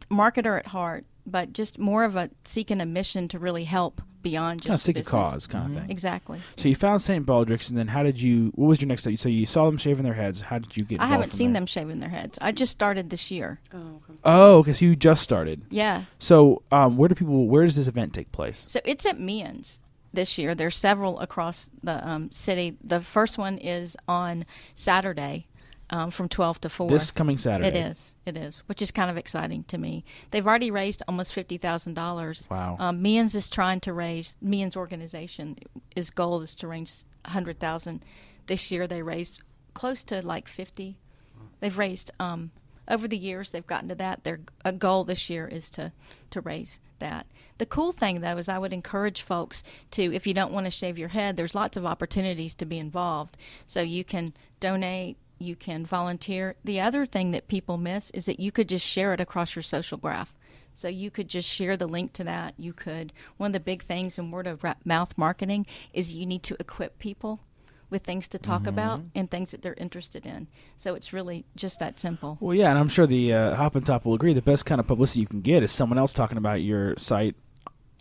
F: marketer at heart, but just more of a seeking a mission to really help beyond
B: kind of
F: just
B: seek a cause kind of thing.
F: Exactly.
B: So you found St. Baldrick's, and then how did you? What was your next step? So you saw them shaving their heads. How did you get?
F: I haven't
B: from
F: seen
B: there?
F: them shaving their heads. I just started this year.
E: Oh, okay.
B: Oh, okay. So you just started.
F: Yeah.
B: So um, where do people? Where does this event take place?
F: So it's at Meehan's this year. There's several across the um, city. The first one is on Saturday um, from 12 to 4.
B: This coming Saturday.
F: It is. It is, which is kind of exciting to me. They've already raised almost fifty thousand dollars.
B: Wow.
F: Um, Meehan's is trying to raise. Meehan's organization, his goal is to raise a hundred thousand. This year they raised close to like fifty. They've raised um, over the years. They've gotten to that. Their a goal this year is to to raise that. The cool thing though is I would encourage folks to, if you don't want to shave your head, there's lots of opportunities to be involved. So you can donate you can volunteer. The other thing that people miss is that you could just share it across your social graph. So you could just share the link to that. You could. One of the big things in word of mouth marketing is you need to equip people with things to talk about and things that they're interested in. So it's really just that simple.
B: Well, yeah, and I'm sure the uh, Hop and Top will agree. The best kind of publicity you can get is someone else talking about your site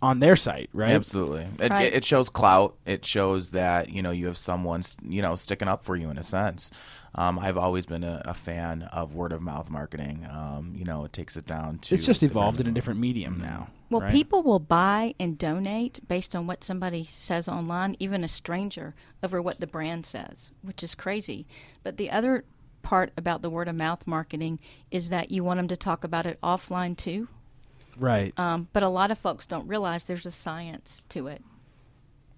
B: on their site, right?
D: Absolutely. It,
F: Right.
D: it, it shows clout. It shows that you know you have someone you know sticking up for you in a sense. Um, I've always been a, a fan of word of mouth marketing. Um, you know, it takes it down to
B: It's just
D: the
B: evolved in a different medium now.
F: Well,
B: right?
F: people will buy and donate based on what somebody says online, even a stranger, over what the brand says, which is crazy. But the other part about the word of mouth marketing is that you want them to talk about it offline too.
B: right?
F: Um, but a lot of folks don't realize there's a science to it,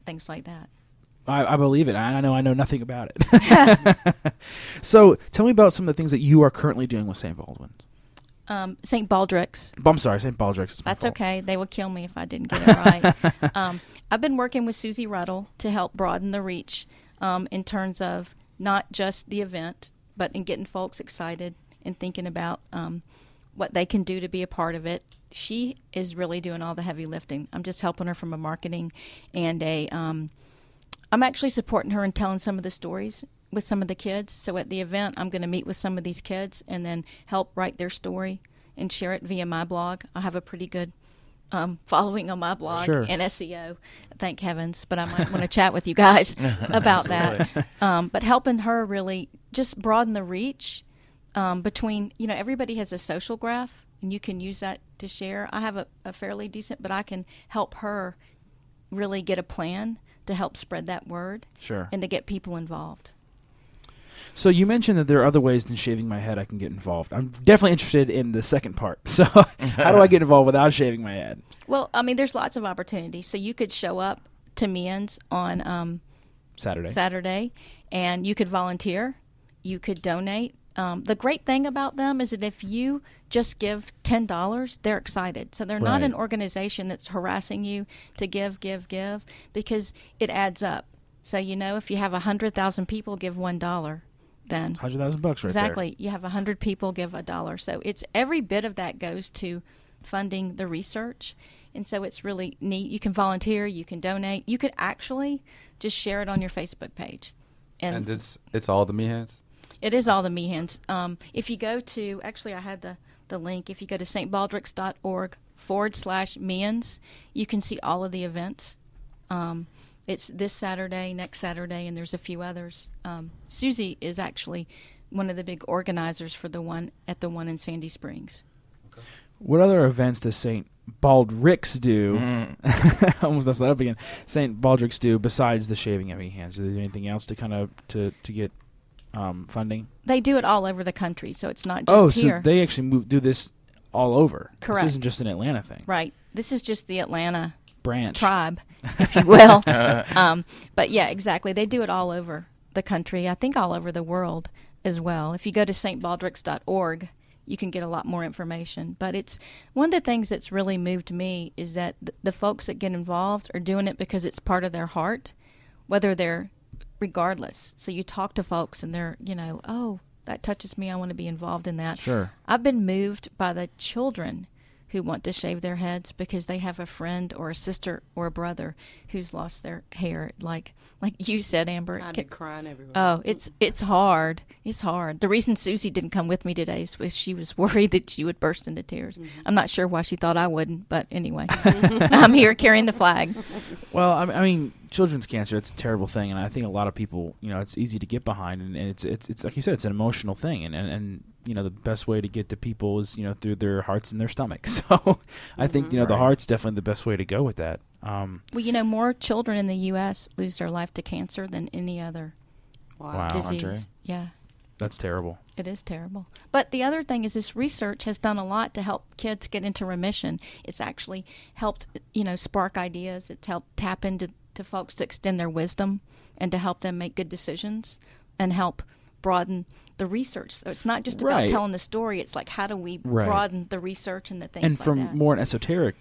F: things like that.
B: I, I believe it. I I know I know nothing about it. so tell me about some of the things that you are currently doing with St. Baldwin's.
F: Um, St. Baldrick's.
B: I'm sorry, St. Baldrick's.
F: That's
B: fault.
F: okay. They would kill me if I didn't get it right. um, I've been working with Susie Ruddle to help broaden the reach um, in terms of not just the event, but in getting folks excited and thinking about um, what they can do to be a part of it. She is really doing all the heavy lifting. I'm just helping her from a marketing and a. I'm actually supporting her and telling some of the stories with some of the kids. So at the event, I'm going to meet with some of these kids and then help write their story and share it via my blog. I have a pretty good um, following on my blog
B: Sure.
F: and SEO, thank heavens. But I might want to chat with you guys about that. Um, but helping her really just broaden the reach um, between, you know, everybody has a social graph and you can use that to share. I have a, a fairly decent, but I can help her really get a plan to help spread that word
B: Sure.
F: and to get people involved.
B: So you mentioned that there are other ways than shaving my head I can get involved. I'm definitely interested in the second part. So how do I get involved without shaving my head?
F: Well, I mean, there's lots of opportunities. So you could show up to Meehan's on um,
B: Saturday.
F: Saturday, and you could volunteer. You could donate. Um, the great thing about them is that if you just give ten dollars, they're excited. So they're not an organization that's harassing you to give, give, give because it adds up. So you know, if you have a hundred thousand people give one dollar, then
B: Hundred thousand bucks, right there.
F: exactly you have a hundred people give a dollar. So it's every bit of that goes to funding the research, and so it's really neat. You can volunteer, you can donate, you could actually just share it on your Facebook page,
C: And it's it's all the Meehan's.
F: It is all the Meehan's. Um, if you go to, actually, I had the, the link. If you go to stbaldricks.org forward slash Meehan's, you can see all of the events. Um, it's this Saturday, next Saturday, and there's a few others. Um, Susie is actually one of the big organizers for the one at the one in Sandy Springs.
B: there. What other events does St. Baldrick's do?
D: Mm.
B: almost messed that up again. St. Baldrick's do besides the shaving of me hands? Is there anything else to kind of to to get um, funding?
F: They do it all over the country, so it's not just
B: oh, so
F: here.
B: they actually move do this all over.
F: Correct.
B: This isn't just an Atlanta thing.
F: right. This is just the Atlanta
B: Branch.
F: tribe, if you will. um, but yeah, exactly. They do it all over the country. I think all over the world as well. If you go to stbaldricks.org, you can get a lot more information. But it's one of the things that's really moved me is that th- the folks that get involved are doing it because it's part of their heart, whether they're regardless. So you talk to folks and they're, you know, oh, that touches me. I want to be involved in that.
B: Sure.
F: I've been moved by the children who want to shave their heads because they have a friend or a sister or a brother who's lost their hair. Like like you said, Amber.
E: I'd
F: can-
E: be crying everywhere.
F: Oh, it's it's hard. It's hard. The reason Susie didn't come with me today is was she was worried that she would burst into tears. Mm-hmm. I'm not sure why she thought I wouldn't, but anyway, I'm here carrying the flag.
B: Well, I, I mean, children's cancer, it's a terrible thing, and I think a lot of people, you know, it's easy to get behind, and, and it's, it's, it's like you said, it's an emotional thing, and, and, and, you know, the best way to get to people is, you know, through their hearts and their stomachs. So I think, you know, the heart's definitely the best way to go with that. Um,
F: Well, you know, more children in the U.S. lose their life to cancer than any other
B: Wow.
F: disease.
D: Andre?
F: Yeah.
B: that's terrible.
F: It is terrible. But the other thing is this research has done a lot to help kids get into remission. It's actually helped, you know, spark ideas. It's helped tap into to folks to extend their wisdom and to help them make good decisions and help broaden the research. So it's not just about
B: Right.
F: telling the story. It's like how do we
B: Right.
F: broaden the research and the things
B: and
F: like
B: from
F: that.
B: more an esoteric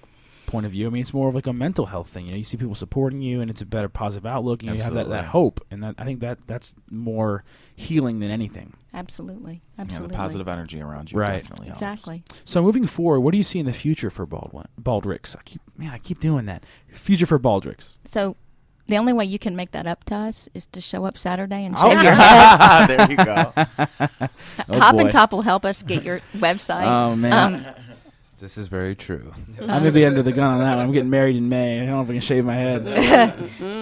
B: point of view, I mean, it's more of like a mental health thing. You know, you see people supporting you, and it's a better positive outlook. and You, have that, that hope, and that I think that that's more healing than anything.
F: absolutely,
D: Yeah,
F: absolutely,
D: the positive energy around you
B: Right.
D: definitely helps.
F: exactly.
B: So moving forward, what do you see in the future for Baldwin, Baldricks? I keep man, I keep doing that. Future for Baldricks.
F: So the only way you can make that up to us is to show up Saturday and
B: Oh,
F: shave your
B: yeah.
F: head.
D: there you go.
B: Oh,
F: Hop
B: boy.
F: and Top will help us get your website.
B: Oh man,
F: Um,
C: This is very true.
B: I'm gonna be under the gun on that one. I'm getting married in May. I don't know if I can shave my head.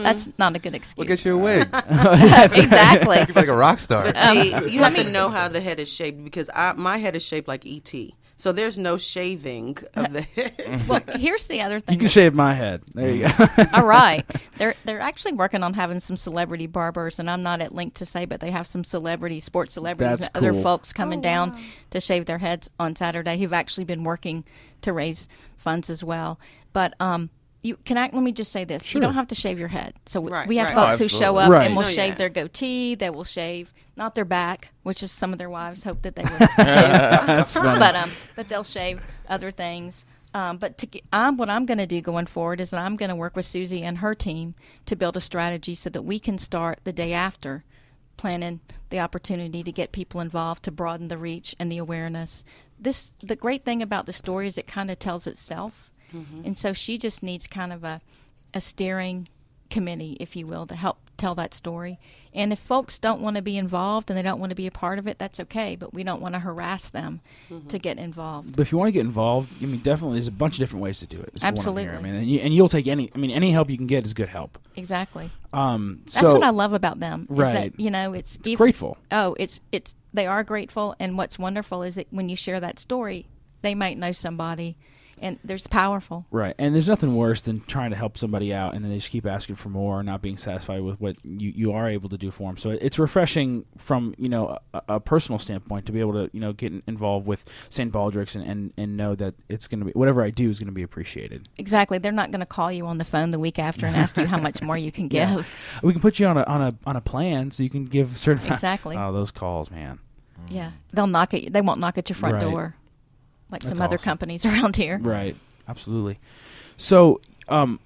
F: That's not a good excuse.
C: We'll get you a wig.
F: exactly.
C: You're like a rock star.
E: See, you have to know how the head is shaped because I, my head is shaped like ET. So there's no shaving of the head.
F: well, here's the other thing.
B: You can shave my head. There you go.
F: All right, they're they're actually working on having some celebrity barbers, and I'm not at link to say, but they have some celebrity sports celebrities
B: That's
F: and other folks coming down to shave their heads on Saturday who've actually been working to raise funds as well. But um. You can I, let me just say this:
B: Sure.
F: you don't have to shave your head. So
E: Right,
F: we have
E: right.
F: folks
D: Oh,
F: who show up
B: Right.
F: and will
E: No,
F: shave
E: yeah.
F: their goatee. They will shave not their back, which is some of their wives hope that they would do. That's But um, but they'll shave other things. Um, but to get, I'm, what I'm going to do going forward is that I'm going to work with Susie and her team to build a strategy so that we can start the day after planning the opportunity to get people involved to broaden the reach and the awareness. This the great thing about the story is it kind of tells itself, and so she just needs kind of a a steering committee, if you will, to help tell that story. And if folks don't want to be involved and they don't want to be a part of it, that's okay. But we don't want to harass them to get involved.
B: But if you want to get involved, I mean, definitely, there's a bunch of different ways to do it. what
F: Absolutely.
B: I mean, and, you, and you'll take any. I mean, any help you can get is good help.
F: Exactly.
B: Um,
F: That's what I love about them. Is
B: Right.
F: that, you know, it's, if-
B: grateful.
F: Oh, it's it's they are grateful, and what's wonderful is that when you share that story, they might know somebody, and there's powerful.
B: Right, and there's nothing worse than trying to help somebody out and then they just keep asking for more, and not being satisfied with what you, you are able to do for them. So it's refreshing from you know a, a personal standpoint to be able to you know get involved with St. Baldrick's and, and, and know that it's going to be whatever I do is going to be appreciated.
F: Exactly. They're not going to call you on the phone the week after and ask you how much more you can give.
B: Yeah. We can put you on a on a on a plan so you can give certain
F: Exactly.
B: Oh, those calls, man.
F: Yeah, they'll knock at you. They won't knock at your front
B: Right.
F: door, like
B: That's
F: some other
B: awesome.
F: companies around here.
B: Right. Absolutely. So, um,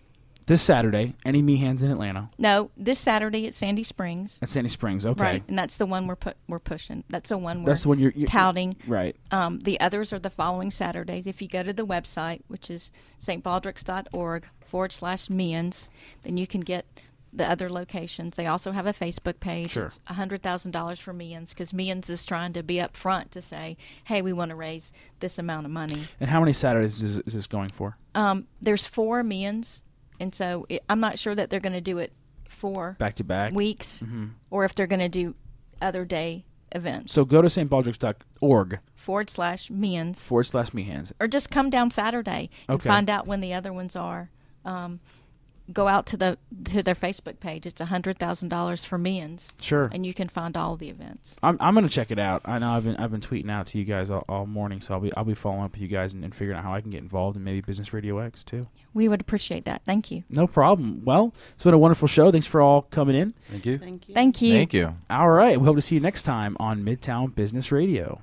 B: this Saturday, any Meehan's in Atlanta
F: No, this Saturday at Sandy Springs.
B: at Sandy Springs. Okay.
F: Right, and that's the one we're put we're pushing. That's the one we're
B: That's the one you're, you're
F: touting.
B: Right.
F: Um, the others are the following Saturdays. If you go to the website, which is stbaldricks.org forward slash Meehan's, then you can get the other locations. They also have a Facebook page.
B: Sure.
F: It's $100,000 for Meehan's because Meehan's is trying to be up front to say, hey, we want to raise this amount of money.
B: And how many Saturdays is, is this going for?
F: Um, there's four Meehan's, and so it, I'm not sure that they're going to do it four
B: Back to back.
F: weeks or if they're going to do other day events.
B: So go to stbaldricks.org
F: forward slash Meehan's.
B: forward slash Meehan's.
F: or just come down Saturday and
B: Okay.
F: find out when the other ones are. Um, go out to the to their Facebook page. It's a hundred thousand dollars for men's,
B: Sure.
F: and you can find all the events.
B: I'm, I'm gonna check it out. I know I've been I've been tweeting out to you guys all, all morning, so I'll be I'll be following up with you guys and, and figuring out how I can get involved in maybe Business Radio X too.
F: We would appreciate that. Thank you.
B: No problem. Well, it's been a wonderful show. Thanks for all coming in.
C: Thank you.
E: Thank you.
F: Thank you.
G: Thank you.
B: All right, we hope to see you next time on Midtown Business Radio.